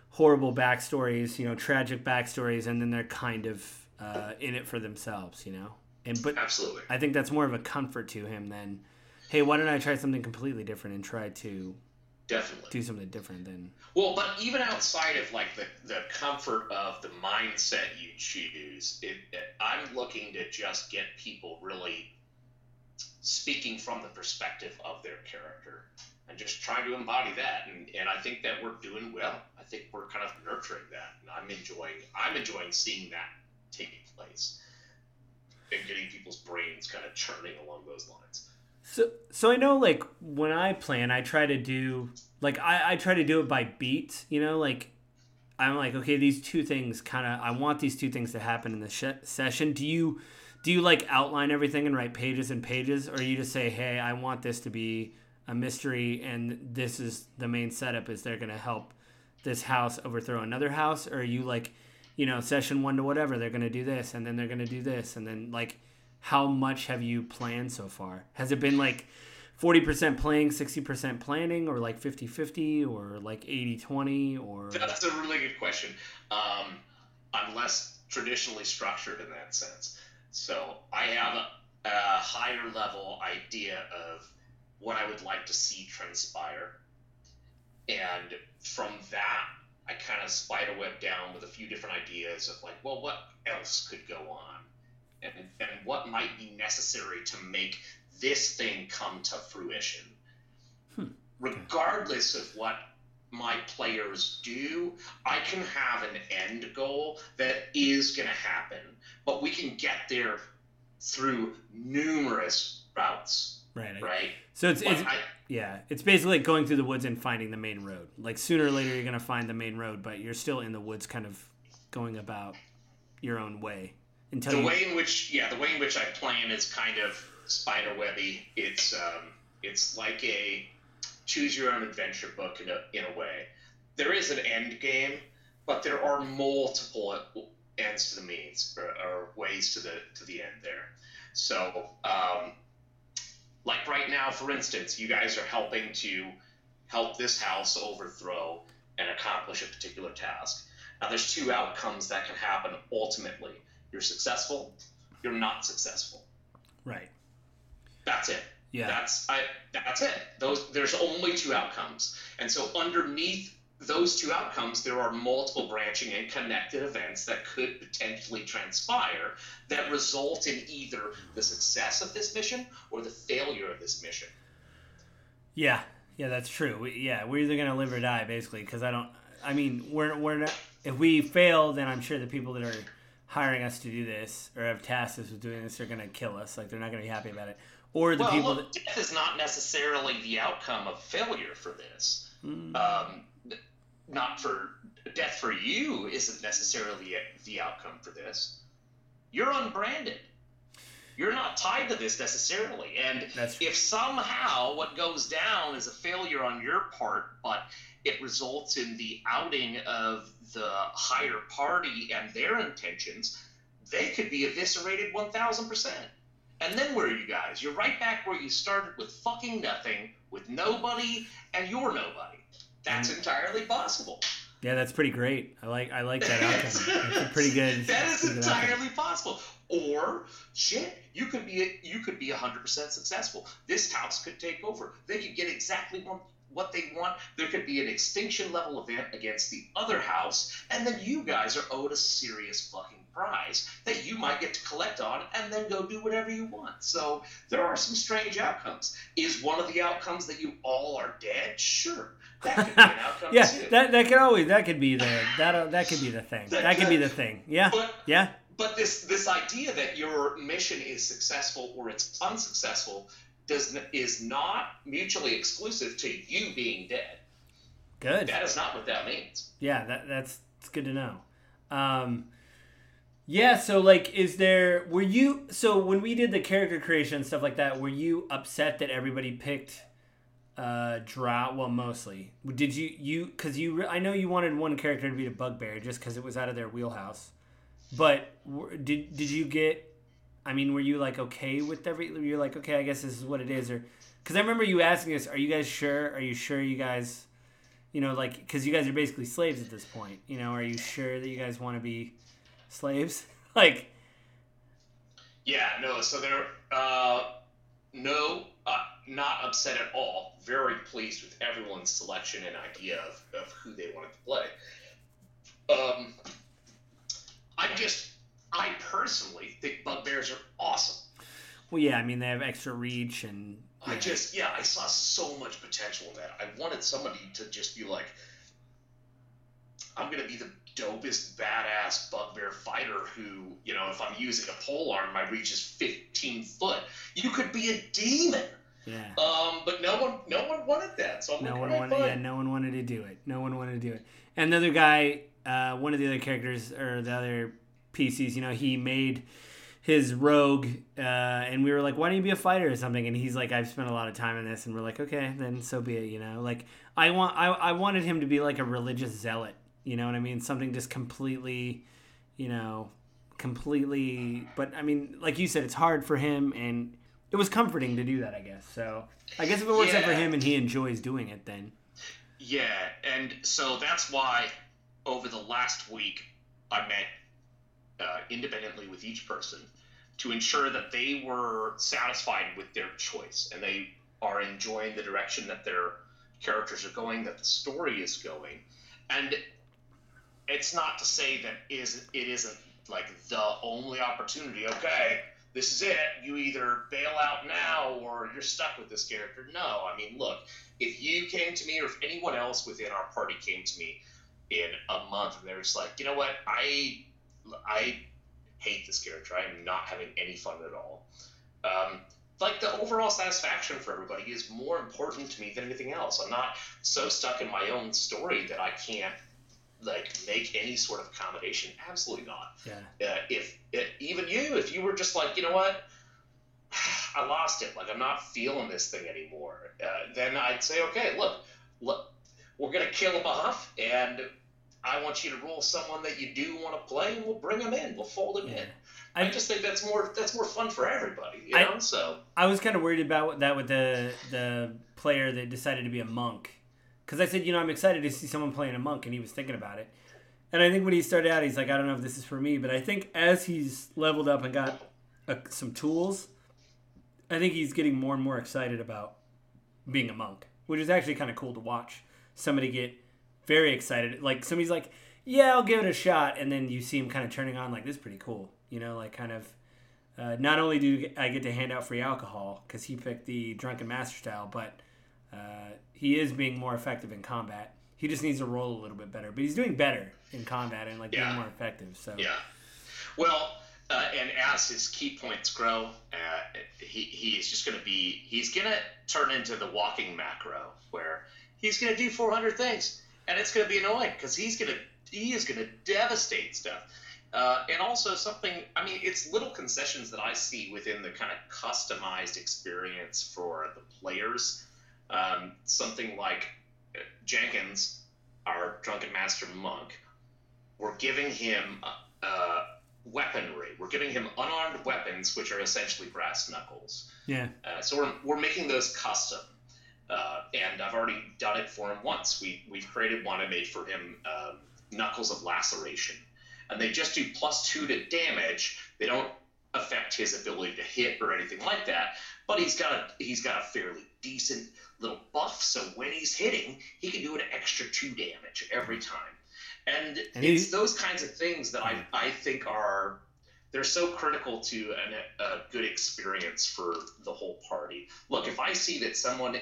horrible backstories. You know, tragic backstories, and then they're kind of uh, in it for themselves. You know, and but
Absolutely.
I think that's more of a comfort to him than, hey, why don't I try something completely different and try to
Definitely.
do something different than.
Well, but even outside of like the, the comfort of the mindset you choose, it, it, I'm looking to just get people really speaking from the perspective of their character and just trying to embody that. And, and I think that we're doing well. I think we're kind of nurturing that. And I'm enjoying I'm enjoying seeing that taking place and getting people's brains kind of churning along those lines.
So, so I know like when I plan, I try to do like I, I try to do it by beat. You know, like I'm like, okay, these two things kind of I want these two things to happen in the sh- session. Do you do you like outline everything and write pages and pages, or you just say, hey, I want this to be a mystery, and this is the main setup is they're gonna help this house overthrow another house, or you like, you know, session one to whatever they're gonna do this, and then they're gonna do this, and then like how much have you planned so far? Has it been like 40% playing, 60% planning, or like 50 50, or like 80 20, or.
That's a really good question. Um, I'm less traditionally structured in that sense. So I have a, a higher level idea of what I would like to see transpire. And from that, I kind of spiderweb down with a few different ideas of like, well, what else could go on? And, and what might be necessary to make this thing come to fruition. Hmm. Regardless of what my players do, I can have an end goal that is going to happen, but we can get there through numerous routes,
Right.
Right?
So it's, it's
I,
yeah, it's basically like going through the woods and finding the main road. Like sooner or later, you're gonna find the main road, but you're still in the woods, kind of going about your own way until
the
you.
way in which, yeah, the way in which I plan is kind of spiderwebby. It's um, it's like a choose your own adventure book in a in a way. There is an end game, but there are multiple ends to the means or, or ways to the to the end there. So, um, like right now, for instance, you guys are helping to help this house overthrow and accomplish a particular task. Now, there's two outcomes that can happen ultimately. You're successful, you're not successful.
Right.
That's it.
Yeah.
That's I. That's it. Those there's only two outcomes, and so underneath those two outcomes, there are multiple branching and connected events that could potentially transpire that result in either the success of this mission or the failure of this mission.
Yeah, yeah, that's true. We, yeah, we're either gonna live or die, basically. Because I don't. I mean, we're we're not. If we fail, then I'm sure the people that are hiring us to do this or have tasked us with doing this are gonna kill us. Like they're not gonna be happy about it. Or the
well,
people
look, death is not necessarily the outcome of failure for this.
Mm,
Um, not for death for you isn't necessarily the outcome for this. You're unbranded. You're not tied to this necessarily. And
That's
if somehow what goes down is a failure on your part, but it results in the outing of the higher party and their intentions, they could be eviscerated 1000%. And then where are you guys? You're right back where you started with fucking nothing, with nobody, and you're nobody. That's mm. entirely possible.
yeah, that's pretty great. I like I like that outcome. That's a pretty good.
that is
good outcome.
entirely possible. Or shit, you could be you could be hundred percent successful. This house could take over. They could get exactly what, what they want. There could be an extinction level event against the other house, and then you guys are owed a serious fucking prize that you might get to collect on, and then go do whatever you want. So there are some strange outcomes. Is one of the outcomes that you all are dead? Sure, that could be an outcome
Yeah,
too.
that that could always that could be the that uh, that could be the thing.
That-
That could be the thing. Yeah,
but
yeah,
But this this idea that your mission is successful or it's unsuccessful does is not mutually exclusive to you being dead.
good.
That is not what that means.
Yeah, that that's it's good to know. Um, Yeah, so like is there were you so when we did the character creation and stuff like that, were you upset that everybody picked uh Drow well mostly. Did you you cuz you I know you wanted one character to be the bugbear just cuz it was out of their wheelhouse. But w- did did you get I mean, were you like okay with every you're like okay, I guess this is what it is or cuz I remember you asking us, are you guys sure? Are you sure you guys you know like cuz you guys are basically slaves at this point, you know, are you sure that you guys want to be slaves. like,
yeah, no. So they're uh, no, uh, not upset at all. Very pleased with everyone's selection and idea of, of who they wanted to play. Um, I just, I personally think bugbears are awesome.
Well, yeah, I mean they have extra reach and.
Yeah. I just, yeah, I saw so much potential in that. I wanted somebody to just be like, I'm gonna be the dopest badass bugbear fighter who, you know, if I'm using a pole arm, my reach is 15 foot. You could be a demon.
Yeah.
Um, but no one, no one wanted that. So I'm
no
like,
one wanted.
fine.
Yeah, no one wanted to do it. No one wanted to do it. And the other guy, uh, one of the other characters or the other PCs, you know, he made his rogue, uh, and we were like, "Why don't you be a fighter or something?" And he's like, "I've spent a lot of time in this," and we're like, "Okay, then so be it." You know, like I want, I, I wanted him to be like a religious zealot. You know what I mean? Something just completely, you know, completely. But I mean, like you said, it's hard for him, and it was comforting to do that. I guess. So I guess if it works out for him and he enjoys doing it, then
Yeah, and so that's why over the last week I met uh, independently with each person to ensure that they were satisfied with their choice and they are enjoying the direction that their characters are going, that the story is going, and it's not to say that is it isn't like the only opportunity. Okay, this is it. You either bail out now or you're stuck with this character. No, I mean, look, if you came to me or if anyone else within our party came to me in a month and they're just like, you know what, I I hate this character. I am not having any fun at all. Um, like the overall satisfaction for everybody is more important to me than anything else. I'm not so stuck in my own story that I can't like make any sort of accommodation. Absolutely not.
yeah.
Uh, if it, even you, if you were just like, you know what, I lost it. Like I'm not feeling this thing anymore. Uh, then I'd say, okay, look, look, we're gonna kill him off, and I want you to roll someone that you do want to play, and we'll bring him in. We'll fold him
Yeah.
in. I,
I-
just think that's more that's more fun for everybody. You
I-
know, so
I was kind of worried about that with the the player that decided to be a monk, because I said, you know, I'm excited to see someone playing a monk, and he was thinking about it. And I think when he started out, he's like, I don't know if this is for me, but I think as he's leveled up and got uh, some tools, I think he's getting more and more excited about being a monk, which is actually kind of cool to watch. Somebody get very excited, like somebody's like, "Yeah, I'll give it a shot," and then you see him kind of turning on, like, "This is pretty cool," you know, like kind of. Uh, not only do I get to hand out free alcohol because he picked the drunken master style, but uh, he is being more effective in combat. He just needs to roll a little bit better, but he's doing better in combat and like
Yeah.
being more effective. So
yeah. Well, uh, and as his ki points grow, uh, he, he is just going to be he's going to turn into the walking macro where he's going to do 400 things and it's going to be annoying because he's going to he is going to devastate stuff uh, and also something i mean it's little concessions that i see within the kind of customized experience for the players um, something like uh, jenkins our drunken master monk we're giving him uh, uh, weaponry we're giving him unarmed weapons which are essentially brass knuckles
yeah,
uh, so we're, we're making those custom. Uh, and I've already done it for him once. We, we've created one I made for him, um, Knuckles of Laceration. And they just do plus two to damage. They don't affect his ability to hit or anything like that. But he's got a, he's got a fairly decent little buff. So when he's hitting, he can do an extra two damage every time. And,
And
it's
he-
those kinds of things that I, I think are they're so critical to an, a good experience for the whole party. Look, if I see that someone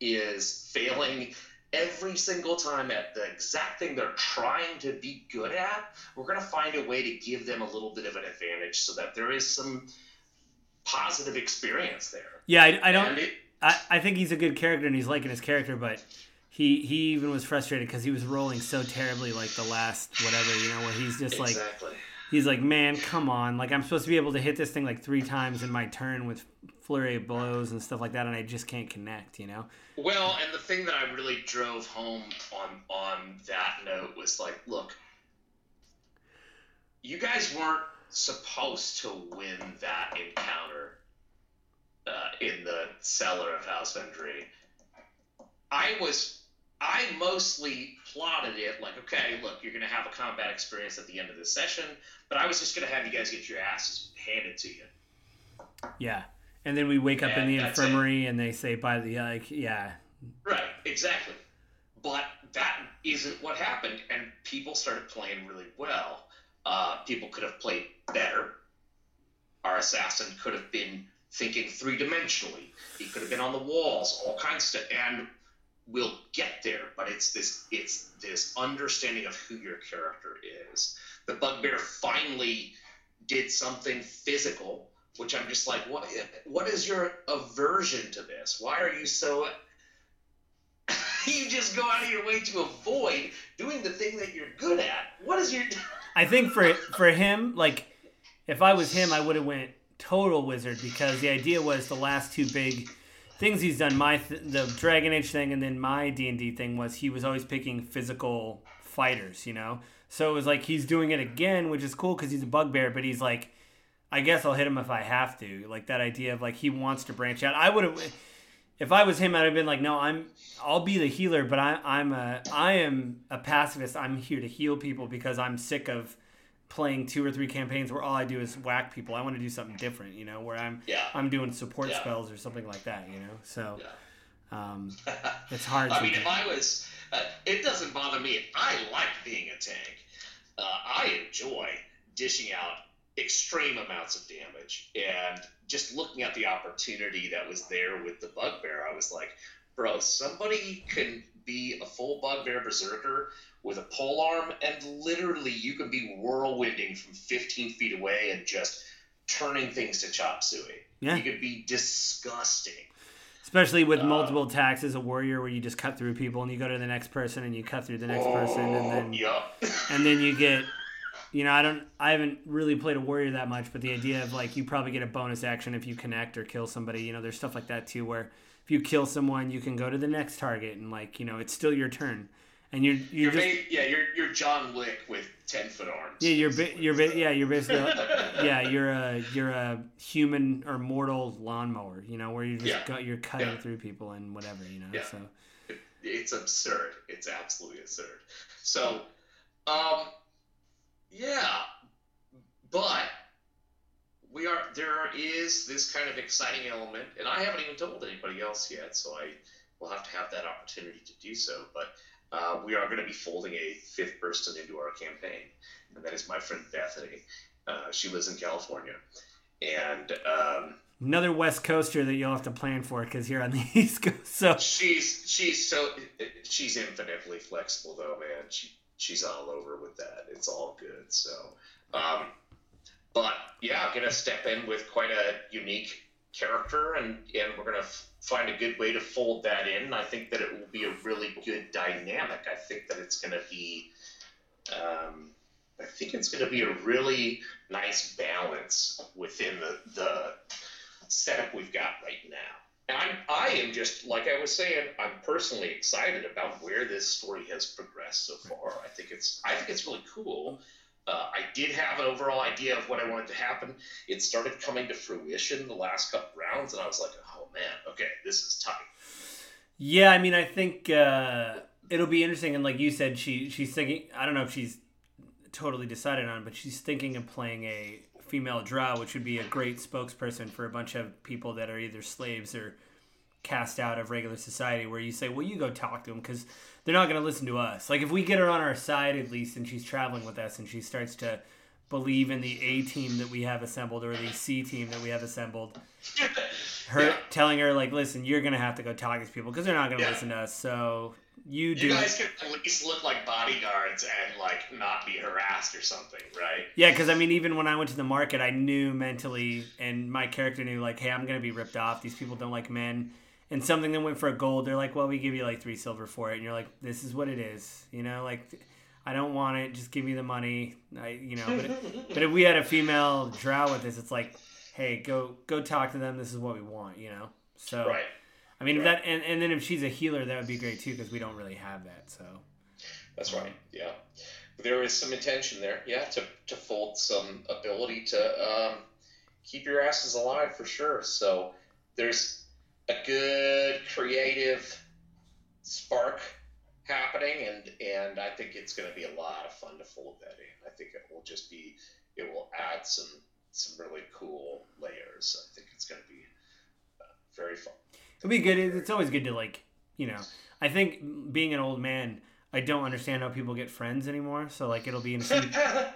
is failing every single time at the exact thing they're trying to be good at, we're going to find a way to give them a little bit of an advantage so that there is some positive experience there.
yeah. I, I don't.
It,
I, I think he's a good character and he's liking his character, but he he even was frustrated because he was rolling so terribly like the last whatever you know where he's just like
exactly.
he's like, man, come on. Like, I'm supposed to be able to hit this thing like three times in my turn with flurry of blows and stuff like that, and I just can't connect, you know?
Well, and the thing that I really drove home on on that note was like, look, you guys weren't supposed to win that encounter uh, in the cellar of House Vendry. I was I mostly plotted it like, okay, look, you're going to have a combat experience at the end of the session, but I was just going to have you guys get your asses handed to you.
Yeah. And then we wake up in the infirmary and they say, by the, like, yeah.
Right, exactly. But that isn't what happened, and people started playing really well. Uh, people could have played better. Our assassin could have been thinking three dimensionally. He could have been on the walls, all kinds of stuff. And we'll get there, but it's this it's this understanding of who your character is. The bugbear finally did something physical, which I'm just like, what what is your aversion to this? Why are you so you just go out of your way to avoid doing the thing that you're good at. What is your
I think for for him, like, if I was him, I would have went total wizard because the idea was the last two big things he's done, my th- the Dragon Age thing, and then my D and D thing was he was always picking physical fighters, you know. So it was like he's doing it again, which is cool because he's a bugbear, but he's like, I guess I'll hit him if I have to. Like that idea of like he wants to branch out. I would have. If I was him, I'd have been like, no, I'm, I'll be the healer, but I, I'm a, I am a pacifist. I'm here to heal people because I'm sick of playing two or three campaigns where all I do is whack people. I want to do something different, you know, where I'm,
Yeah.
I'm doing support
Yeah.
spells or something like that, you know. So,
Yeah.
um, it's hard.
I
to
mean, if I was, uh, it doesn't bother me. I like being a tank. Uh, I enjoy dishing out extreme amounts of damage, and just looking at the opportunity that was there with the bugbear, I was like, bro, somebody can be a full bugbear berserker with a pole arm, and literally you can be whirlwinding from 15 feet away and just turning things to chop suey.
Yeah.
You could be disgusting.
Especially with
Uh,
multiple attacks as a warrior, where you just cut through people and you go to the next person and you cut through the next person, and then
Yup.
and then you get you know i don't i haven't really played a warrior that much but the idea of like you probably get a bonus action if you connect or kill somebody you know there's stuff like that too where if you kill someone you can go to the next target and like you know it's still your turn and you're you're
You're
just
ba- yeah, you're you're John Wick with ten foot arms.
yeah you're bi- you're bi- yeah you're basically yeah you're a you're a human or mortal lawnmower you know where you just
Yeah.
go, you're cutting
Yeah.
through people and whatever you know
Yeah.
so
It's absurd. It's absolutely absurd. So, um, yeah, but we are there is this kind of exciting element, and I haven't even told anybody else yet, so I will have to have that opportunity to do so. But uh, we are going to be folding a fifth person into our campaign, and that is my friend Bethany. Uh, she lives in California, and um,
another west coaster that you'll have to plan for because you're on the east coast so
She's she's so she's infinitely flexible though, man. She she's all over with that. It's all good. So, um, but yeah, I'm gonna step in with quite a unique character, and and we're gonna f- find a good way to fold that in. I think that it will be a really good dynamic. I think that it's gonna be. Um, I think it's going to be a really nice balance within the, the setup we've got right now. And I'm, I am just like I was saying. I'm personally excited about where this story has progressed so far. I think it's I think it's really cool. Uh, I did have an overall idea of what I wanted to happen. It started coming to fruition the last couple rounds, and I was like, oh man, okay, this is tight.
Yeah, I mean, I think uh, it'll be interesting. And like you said, she she's thinking. I don't know if she's totally decided on, it, but she's thinking of playing a female drow, which would be a great spokesperson for a bunch of people that are either slaves or cast out of regular society. Where you say, "Well, you go talk to them," because they're not going to listen to us. Like if we get her on our side at least, and she's traveling with us, and she starts to believe in the A team that we have assembled or the C team that we have assembled her
Yeah.
telling her like listen you're gonna have to go talk to these people because they're not gonna
Yeah.
listen to us so you do
You guys can at least look like bodyguards and like not be harassed or something, right?
yeah because i mean even when i went to the market i knew mentally and my character knew like hey i'm gonna be ripped off these people don't like men and something that went for a gold they're like well we give you like three silver for it and you're like this is what it is you know like I don't want it. Just give me the money. I, you know, but, it, but if we had a female drow with this, it's like, hey, go go talk to them. This is what we want. You know. So.
Right.
I mean
Right.
that, and, and then if she's a healer, that would be great too because we don't really have that. So.
That's right. Yeah, there is some intention there. Yeah, to to fold some ability to um, keep your asses alive for sure. So there's a good creative spark happening, and and I think it's going to be a lot of fun to fold that in. I think it will just be it will add some some really cool layers. I think it's going to be uh, very fun.
It'll be good. It's always good to like, you know. I think being an old man, I don't understand how people get friends anymore. So like, it'll be interesting.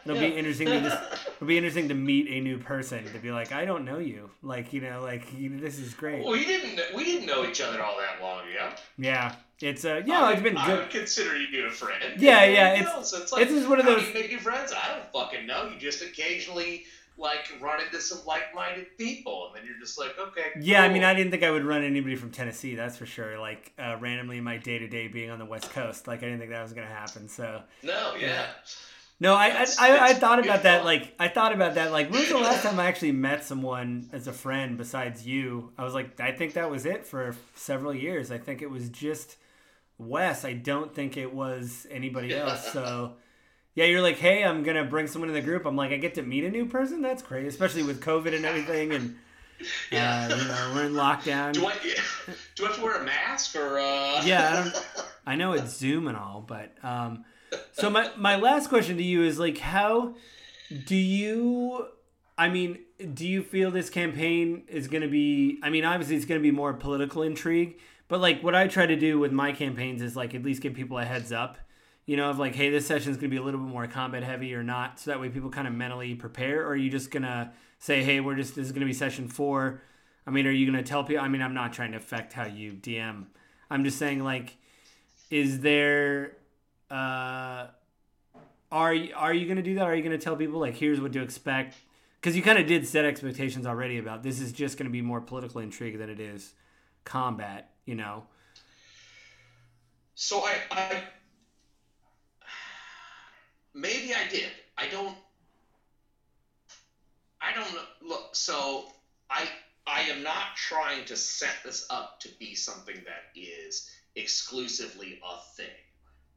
It'll be interesting to just. It'll be interesting to meet a new person to be like, I don't know you. Like you know, like you, this is great.
we didn't we didn't know each other all that long ago.
Yeah, it's uh, yeah,
I
it's been
would- I
good.
would consider you a friend.
Yeah, yeah, it's-
So it's like,
It's just one of
how
those.
do you make new friends? I don't fucking know. You just occasionally like run into some like-minded people, and then you're just like, okay.
Yeah, I mean, I didn't think I would run anybody from Tennessee. That's for sure. Like uh, randomly in my day to day being on the West Coast, like I didn't think that was gonna happen. So.
no, yeah.
No, I I, I, I thought about that.
fun.
Like I thought about that. Like when was the last time I actually met someone as a friend besides you? I was like, I think that was it for several years. I think it was just Wes. I don't think it was anybody else. So yeah, you're like, hey, I'm gonna bring someone in the group. I'm like, I get to meet a new person. That's crazy, especially with COVID and everything. And
Yeah.
uh, you know, we're in lockdown.
Do I do I have to wear a mask or? Uh...
Yeah, I. I know it's Zoom and all, but um, so my my last question to you is like, how do you? I mean, do you feel this campaign is going to be? I mean, obviously it's going to be more political intrigue, but like what I try to do with my campaigns is like at least give people a heads up. You know, of like, hey, this session is going to be a little bit more combat heavy or not, so that way people kind of mentally prepare. Or are you just gonna say, hey, we're just this is going to be session four? I mean, are you going to tell people? I mean, I'm not trying to affect how you DM. I'm just saying, like, is there uh are you, are you going to do that are you going to tell people like here's what to expect because you kind of did set expectations already about this is just going to be more political intrigue than it is combat you know
So I, I maybe I did. I don't. I don't know. Look, so I I am not trying to set this up to be something that is exclusively a thing,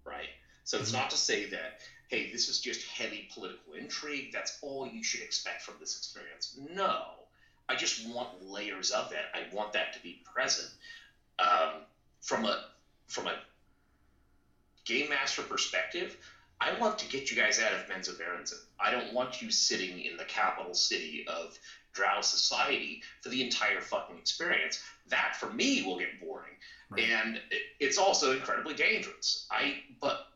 right? So it's
Mhm.
not to say that hey, this is just heavy political intrigue. That's all you should expect from this experience. No, I just want layers of that. I want that to be present um, from a from a game master perspective, I want to get you guys out of Menzoberranzan. I don't want you sitting in the capital city of Drow society for the entire fucking experience. That for me will get boring,
Right.
and it's also incredibly dangerous. I but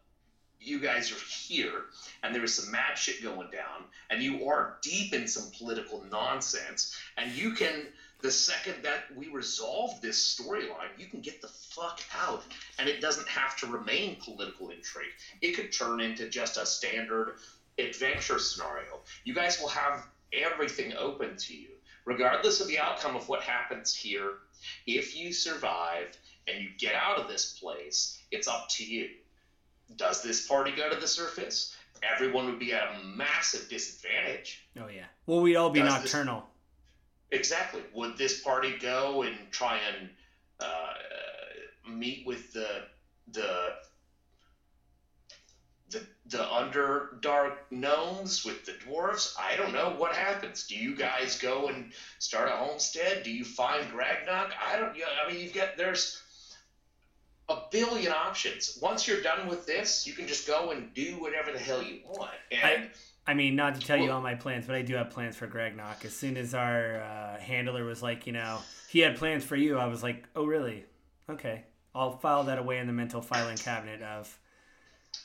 you guys are here, and there is some mad shit going down, and you are deep in some political nonsense, and you can. The second that we resolve this storyline, you can get the fuck out and it doesn't have to remain political intrigue. It could turn into just a standard adventure scenario. You guys will have everything open to you, regardless of the outcome of what happens here. If you survive and you get out of this place, it's up to you. Does this party go to the surface? Everyone would be at a massive disadvantage.
oh yeah well we'd all be
Does this-
nocturnal
Exactly. Would this party go and try and uh, meet with the the the the underdark gnomes with the dwarves? I don't know what happens. Do you guys go and start a homestead? Do you find Gragnock? I don't. I mean, you've got there's a billion options. Once you're done with this, you can just go and do whatever the hell you want. And
I mean, not to tell you all my plans, but I do have plans for Greg Knock. As soon as our uh, handler was like, you know, he had plans for you, I was like, oh, really? Okay. I'll file that away in the mental filing cabinet of,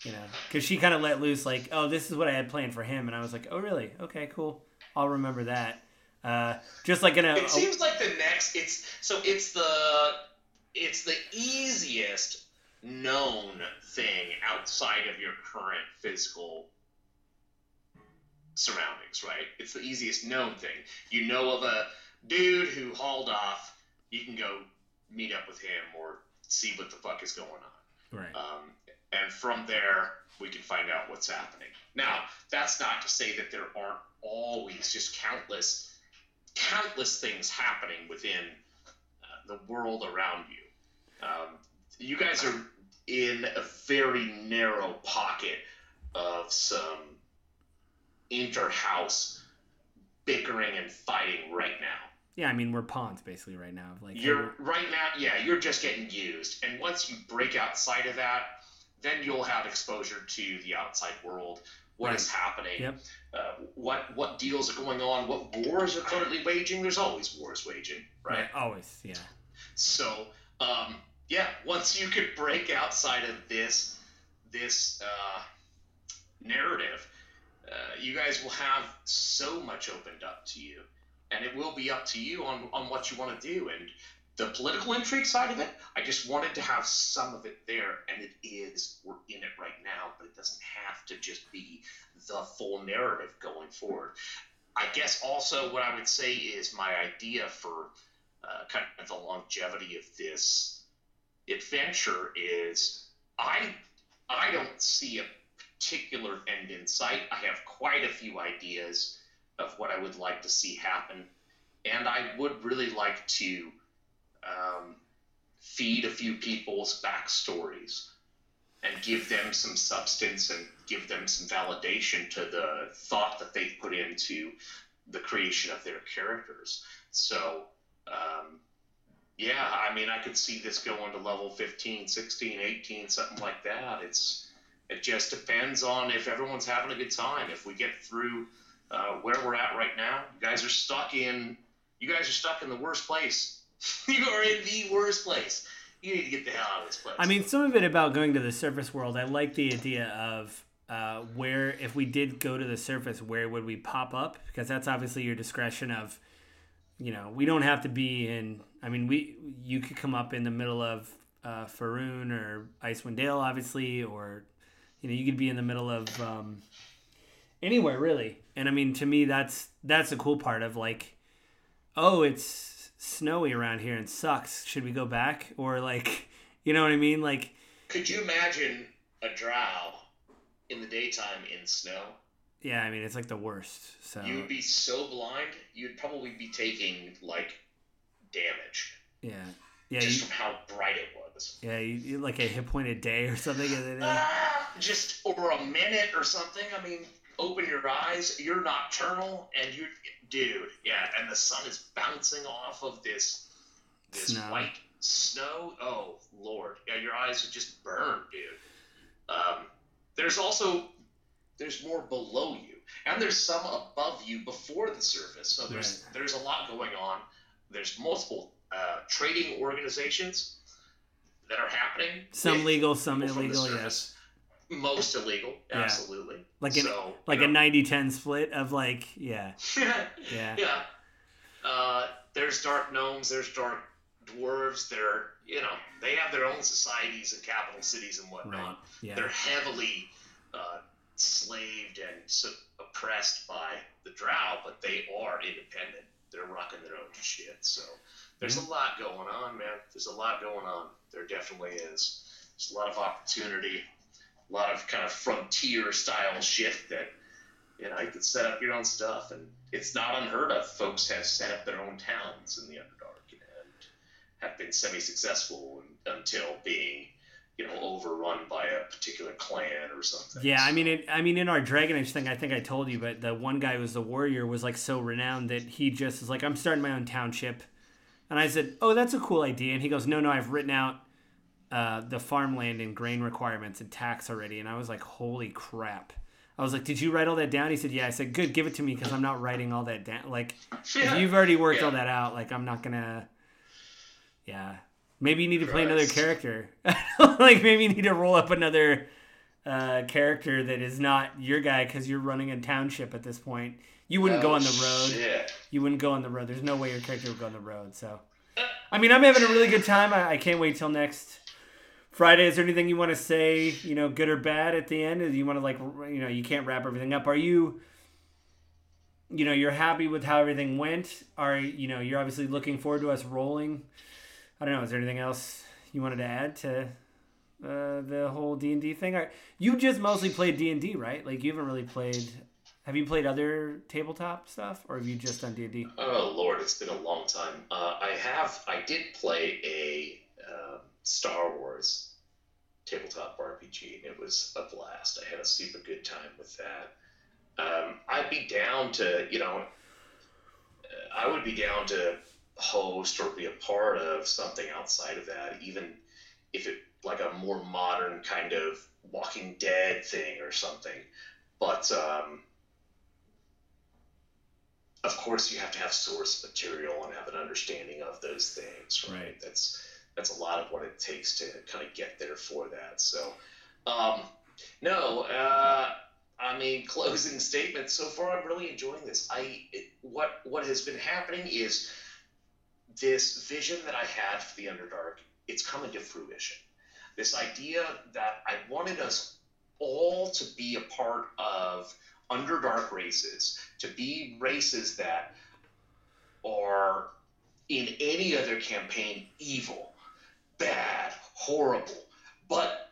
you know, because she kind of let loose, like, oh, this is what I had planned for him. And I was like, oh, really? Okay, cool. I'll remember that. Uh, just like in a.
It seems like the next it's so it's the it's the easiest known thing outside of your current physical surroundings, right? It's the easiest known thing. You know of a dude who hauled off, you can go meet up with him or see what the fuck is going on.
right.
Um, and from there we can find out what's happening. Now, that's not to say that there aren't always just countless, countless things happening within uh, the world around you. Um, you guys are in a very narrow pocket of some inter-house bickering and fighting right now.
Yeah, I mean we're pawns basically right now. Like
you're right now, yeah, you're just getting used, and once you break outside of that, then you'll have exposure to the outside world. What right. is happening?
Yep.
Uh, what what deals are going on? What wars are currently waging? There's always wars waging, right? right.
Always, yeah.
So, um, yeah, once you could break outside of this this uh, narrative, uh, you guys will have so much opened up to you, and it will be up to you on on what you want to do. And the political intrigue side of it, I just wanted to have some of it there, and it is. We're in it right now, but it doesn't have to just be the full narrative going forward. I guess also what I would say is my idea for uh, kind of the longevity of this adventure is I I don't see a particular end in sight. I have quite a few ideas of what I would like to see happen, and I would really like to um, feed a few people's backstories and give them some substance and give them some validation to the thought that they've put into the creation of their characters. So, um, yeah, I mean, I could see this going to level 15, 16, 18, something like that. It's it just depends on if everyone's having a good time. If we get through uh, where we're at right now, you guys are stuck in you guys are stuck in the worst place you are in the worst place. You need to get the hell out of this place.
I mean, some of it about going to the surface world. I like the idea of uh, where, if we did go to the surface, where would we pop up? Because that's obviously your discretion of, you know, we don't have to be in. I mean, we you could come up in the middle of uh, Faerun or Icewind Dale, obviously, or you know, you could be in the middle of um, anywhere really. And I mean, to me, that's that's the cool part of like, oh, it's snowy around here and sucks. Should we go back? Or like, you know what I mean? Like,
could you imagine a drow in the daytime in snow?
Yeah, I mean it's like the worst. So
you would be so blind, you'd probably be taking like damage.
Yeah, yeah.
Just you, from how bright it was.
Yeah, you, like a hit point a day or something.
Uh, just or a minute or something. I mean, open your eyes. You're nocturnal, and you dude, yeah, and the sun is bouncing off of this this snow. white snow. Oh lord, yeah, your eyes would just burn, dude. Um, there's also there's more below you, and there's some above you before the surface. So there's right. there's a lot going on. There's multiple uh, trading organizations that are happening.
Some legal, some illegal. Yes
most illegal yeah. absolutely
like an so, like a 90-10 split of like yeah
yeah yeah uh, there's dark gnomes there's dark dwarves they're you know they have their own societies and capital cities and whatnot right. yeah. they're heavily uh, slaved and so oppressed by the drow but they are independent they're rocking their own shit so there's mm-hmm. a lot going on man there's a lot going on there definitely is there's a lot of opportunity a lot of kind of frontier style shit that you know you could set up your own stuff, and it's not unheard of. Folks have set up their own towns in the Underdark and have been semi-successful until being you know overrun by a particular clan or something.
Yeah, I mean, it, I mean, in our Dragon Age thing, I think I told you, but the one guy who was the warrior was like so renowned that he just was like, I'm starting my own township, and I said, Oh, that's a cool idea, and he goes, No, no, I've written out uh, the farmland and grain requirements and tax already, and I was like, holy crap. I was like, "Did you write all that down?" He said, "Yeah." I said, "Good, give it to me because I'm not writing all that down. Like, yeah. if you've already worked yeah. all that out, like, I'm not gonna." Yeah, maybe you need to play another character. like, maybe you need to roll up another uh, character that is not your guy because you're running a township at this point. You wouldn't oh, go on the road.
Shit.
You wouldn't go on the road. There's no way your character would go on the road. So, I mean, I'm having a really good time. I, I can't wait till next Friday, is there anything you want to say, you know, good or bad at the end? Do you want to like, you know, you can't wrap everything up. Are you, you know, you're happy with how everything went? Are you know, you're obviously looking forward to us rolling. I don't know. Is there anything else you wanted to add to uh, the whole D and D thing? You just mostly played D and D, right? Like you haven't really played. Have you played other tabletop stuff, or have you just done D and D?
Oh Lord, it's been a long time. Uh, I have. I did play a uh, Star Wars tabletop RPG, and it was a blast. I had a super good time with that. Um, I'd be down to, you know, I would be down to host or be a part of something outside of that, even if it like a more modern kind of Walking Dead thing or something. But um, of course, you have to have source material and have an understanding of those things, right?
Right.
That's that's a lot of what it takes to kind of get there for that. So, um, no, uh, I mean, closing statement. So far, I'm really enjoying this. I it, what what has been happening is this vision that I had for the Underdark. It's coming to fruition. This idea that I wanted us all to be a part of Underdark races, to be races that are in any other campaign evil, bad, horrible, but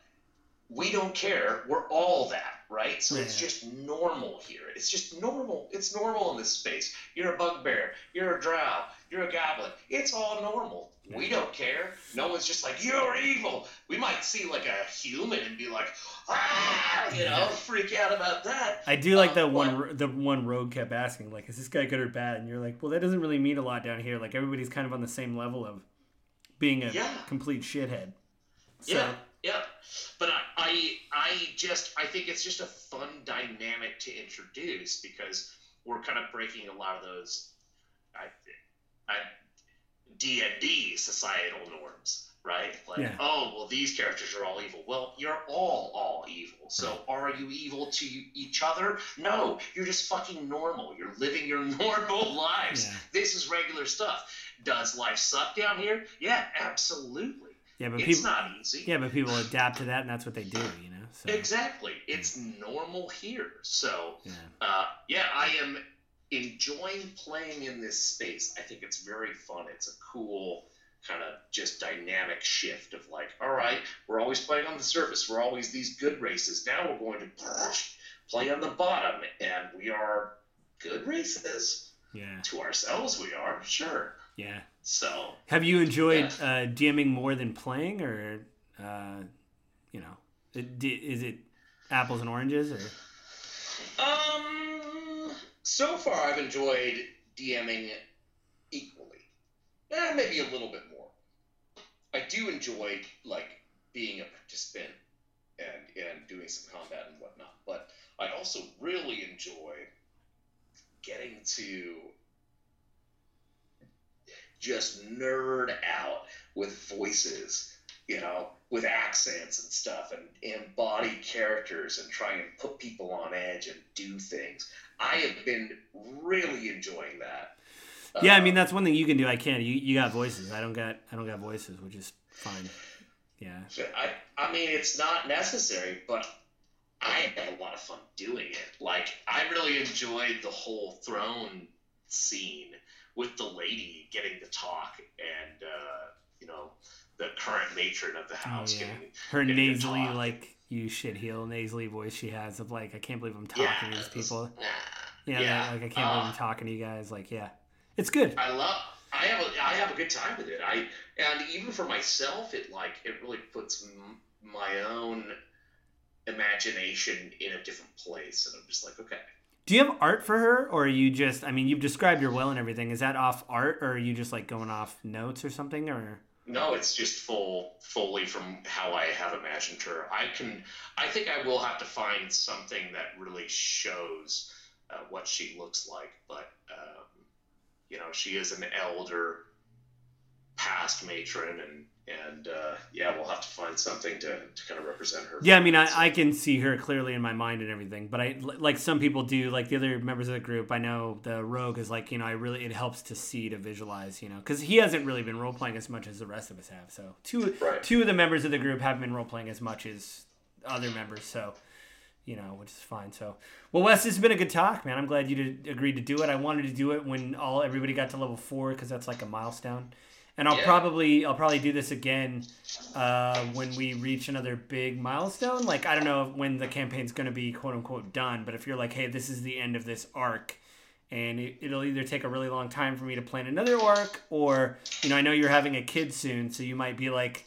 we don't care. We're all that, right? So it's just normal here. It's just normal. It's normal in this space. You're a bugbear. You're a drow. You're a goblin. It's all normal. We don't care. No one's just like you're evil. We might see like a human and be like, ah, you know,
Yeah.
freak out about that.
I do like the
but-
one the one rogue kept asking like, "Is this guy good or bad?" And you're like, "Well, that doesn't really mean a lot down here. Like everybody's kind of on the same level of being a
Yeah.
complete shithead." So,
Yeah, yeah. But I, I, I just, I think it's just a fun dynamic to introduce because we're kind of breaking a lot of those, I, I, D and D societal norms, right? Like,
Yeah.
oh, well, these characters are all evil. Well, you're all all evil. So, are you evil to each other? No, you're just fucking normal. You're living your normal lives.
Yeah.
This is regular stuff. Does life suck down here? Yeah, absolutely.
Yeah, but
It's
people
not easy.
yeah, but people adapt to that, and that's what they do, you know. So
Exactly. It's normal here. So,
yeah,
uh, yeah, I am enjoying playing in this space. I think it's very fun. It's a cool kind of just dynamic shift of like, all right, we're always playing on the surface. We're always these good races. Now we're going to play on the bottom, and we are good races.
yeah,
To ourselves, we are, sure.
yeah.
So,
Have you enjoyed uh, DMing more than playing, or uh, you know, it, is it apples and oranges, or
Um, so far I've enjoyed DMing equally. Eh, maybe a little bit more. I do enjoy like being a participant and and doing some combat and whatnot, but I also really enjoy getting to just nerd out with voices, you know, with accents and stuff, and embody characters and try and put people on edge and do things. I have been really enjoying that.
yeah, I
Uh,
mean that's one thing you can do. I can't. You you got voices. I don't got I don't got voices, which is fine. Yeah,
I, I mean, it's not necessary, but I had a lot of fun doing it. Like, I really enjoyed the whole throne scene with the lady getting to talk and, uh, you know, the current matron of the house
Oh, yeah.
getting.
her
Getting
nasally like you shit heel nasally voice she has of like I can't believe I'm talking
Yeah,
to these people.
nah.
Yeah,
Yeah,
like I can't believe
uh,
I'm talking to you guys. Like yeah, it's good.
I love. I have a I have a good time with it. I and even for myself, it like it really puts m- my own imagination in a different place, and I'm just like, okay,
Do you have art for her, or are you just? I mean, you've described her well and everything. Is that off art, or are you just like going off notes or something? Or
no, it's just full fully from how I have imagined her. I can. I think I will have to find something that really shows uh, what she looks like, but um, you know, she is an elder, past matron, and and uh, yeah, we'll have to find something to, to kind of represent her.
yeah, I mean, I, I can see her clearly in my mind and everything. But I like some people do, like the other members of the group. I know the rogue is like, you know, I really it helps to see to visualize, you know, because he hasn't really been role playing as much as the rest of us have. So two
Right.
two of the members of the group haven't been role playing as much as other members. So you know, which is fine. So, well, Wes, this has been a good talk, man. I'm glad you did, agreed to do it. I wanted to do it when all everybody got to level four because that's like a milestone. And I'll
Yeah.
probably I'll probably do this again uh, when we reach another big milestone. Like I don't know when the campaign's going to be quote unquote done, but if you're like, hey, this is the end of this arc, and it, it'll either take a really long time for me to plan another arc, or you know, I know you're having a kid soon, so you might be like,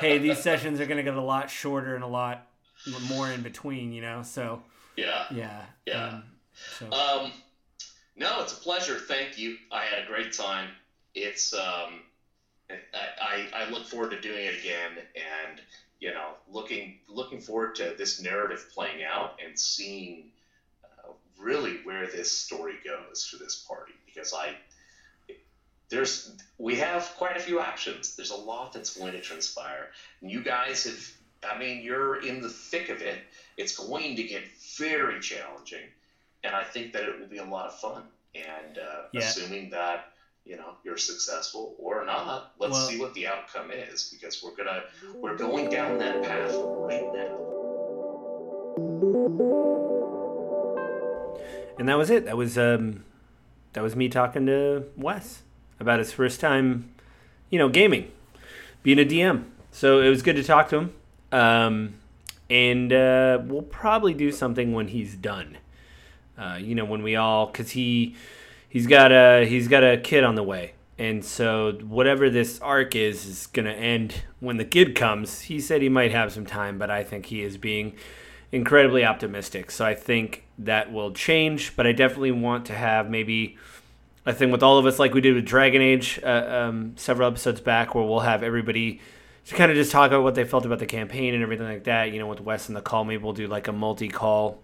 hey, these sessions are going to get a lot shorter and a lot more in between, you know. So
yeah.
yeah,
Yeah.
Um, so
Um, no, it's a pleasure. Thank you. I had a great time. It's um, I, I, look forward to doing it again, and you know, looking looking forward to this narrative playing out and seeing uh, really where this story goes for this party. Because I there's we have quite a few options. There's a lot that's going to transpire. And you guys have, I mean, you're in the thick of it. It's going to get very challenging and I think that it will be a lot of fun. And uh,
Yeah.
assuming that you know you're successful or not, let's
Well-
see what the outcome is because we're gonna we're going down that path right now.
and that was it. That was um, that was me talking to Wes about his first time, you know, gaming, being a DM. So it was good to talk to him. Um, and uh, we'll probably do something when he's done. Uh, you know, when we all, cause he he's got a he's got a kid on the way, and so whatever this arc is is gonna end when the kid comes. He said he might have some time, but I think he is being incredibly optimistic. So I think that will change, but I definitely want to have maybe a thing with all of us, like we did with Dragon Age uh, um, several episodes back, where we'll have everybody to kind of just talk about what they felt about the campaign and everything like that. You know, with Wes and the call, maybe we'll do like a multi-call,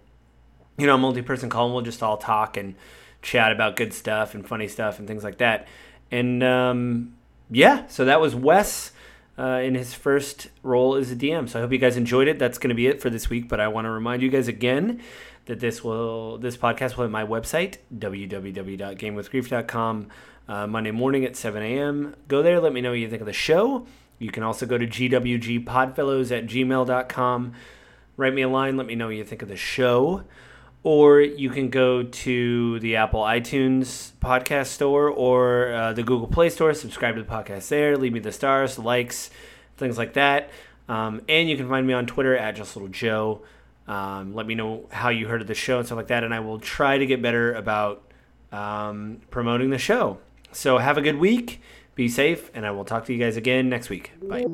you know, a multi-person call, and we'll just all talk and chat about good stuff and funny stuff and things like that. And um, yeah, so that was Wes uh, in his first role as a DM. So I hope you guys enjoyed it. That's going to be it for this week. But I want to remind you guys again that this will this podcast will hit my website www.gamewithgrief.com uh, Monday morning at 7 a.m. Go there. Let me know what you think of the show. You can also go to gwgpodfellows at gmail.com. Write me a line. Let me know what you think of the show. Or you can go to the Apple iTunes podcast store or uh, the Google Play Store. Subscribe to the podcast there. Leave me the stars, likes, things like that. Um, and you can find me on Twitter at Just Little Joe. Um, let me know how you heard of the show and stuff like that, and I will try to get better about um, promoting the show. So have a good week, be safe, and I will talk to you guys again next week. Bye.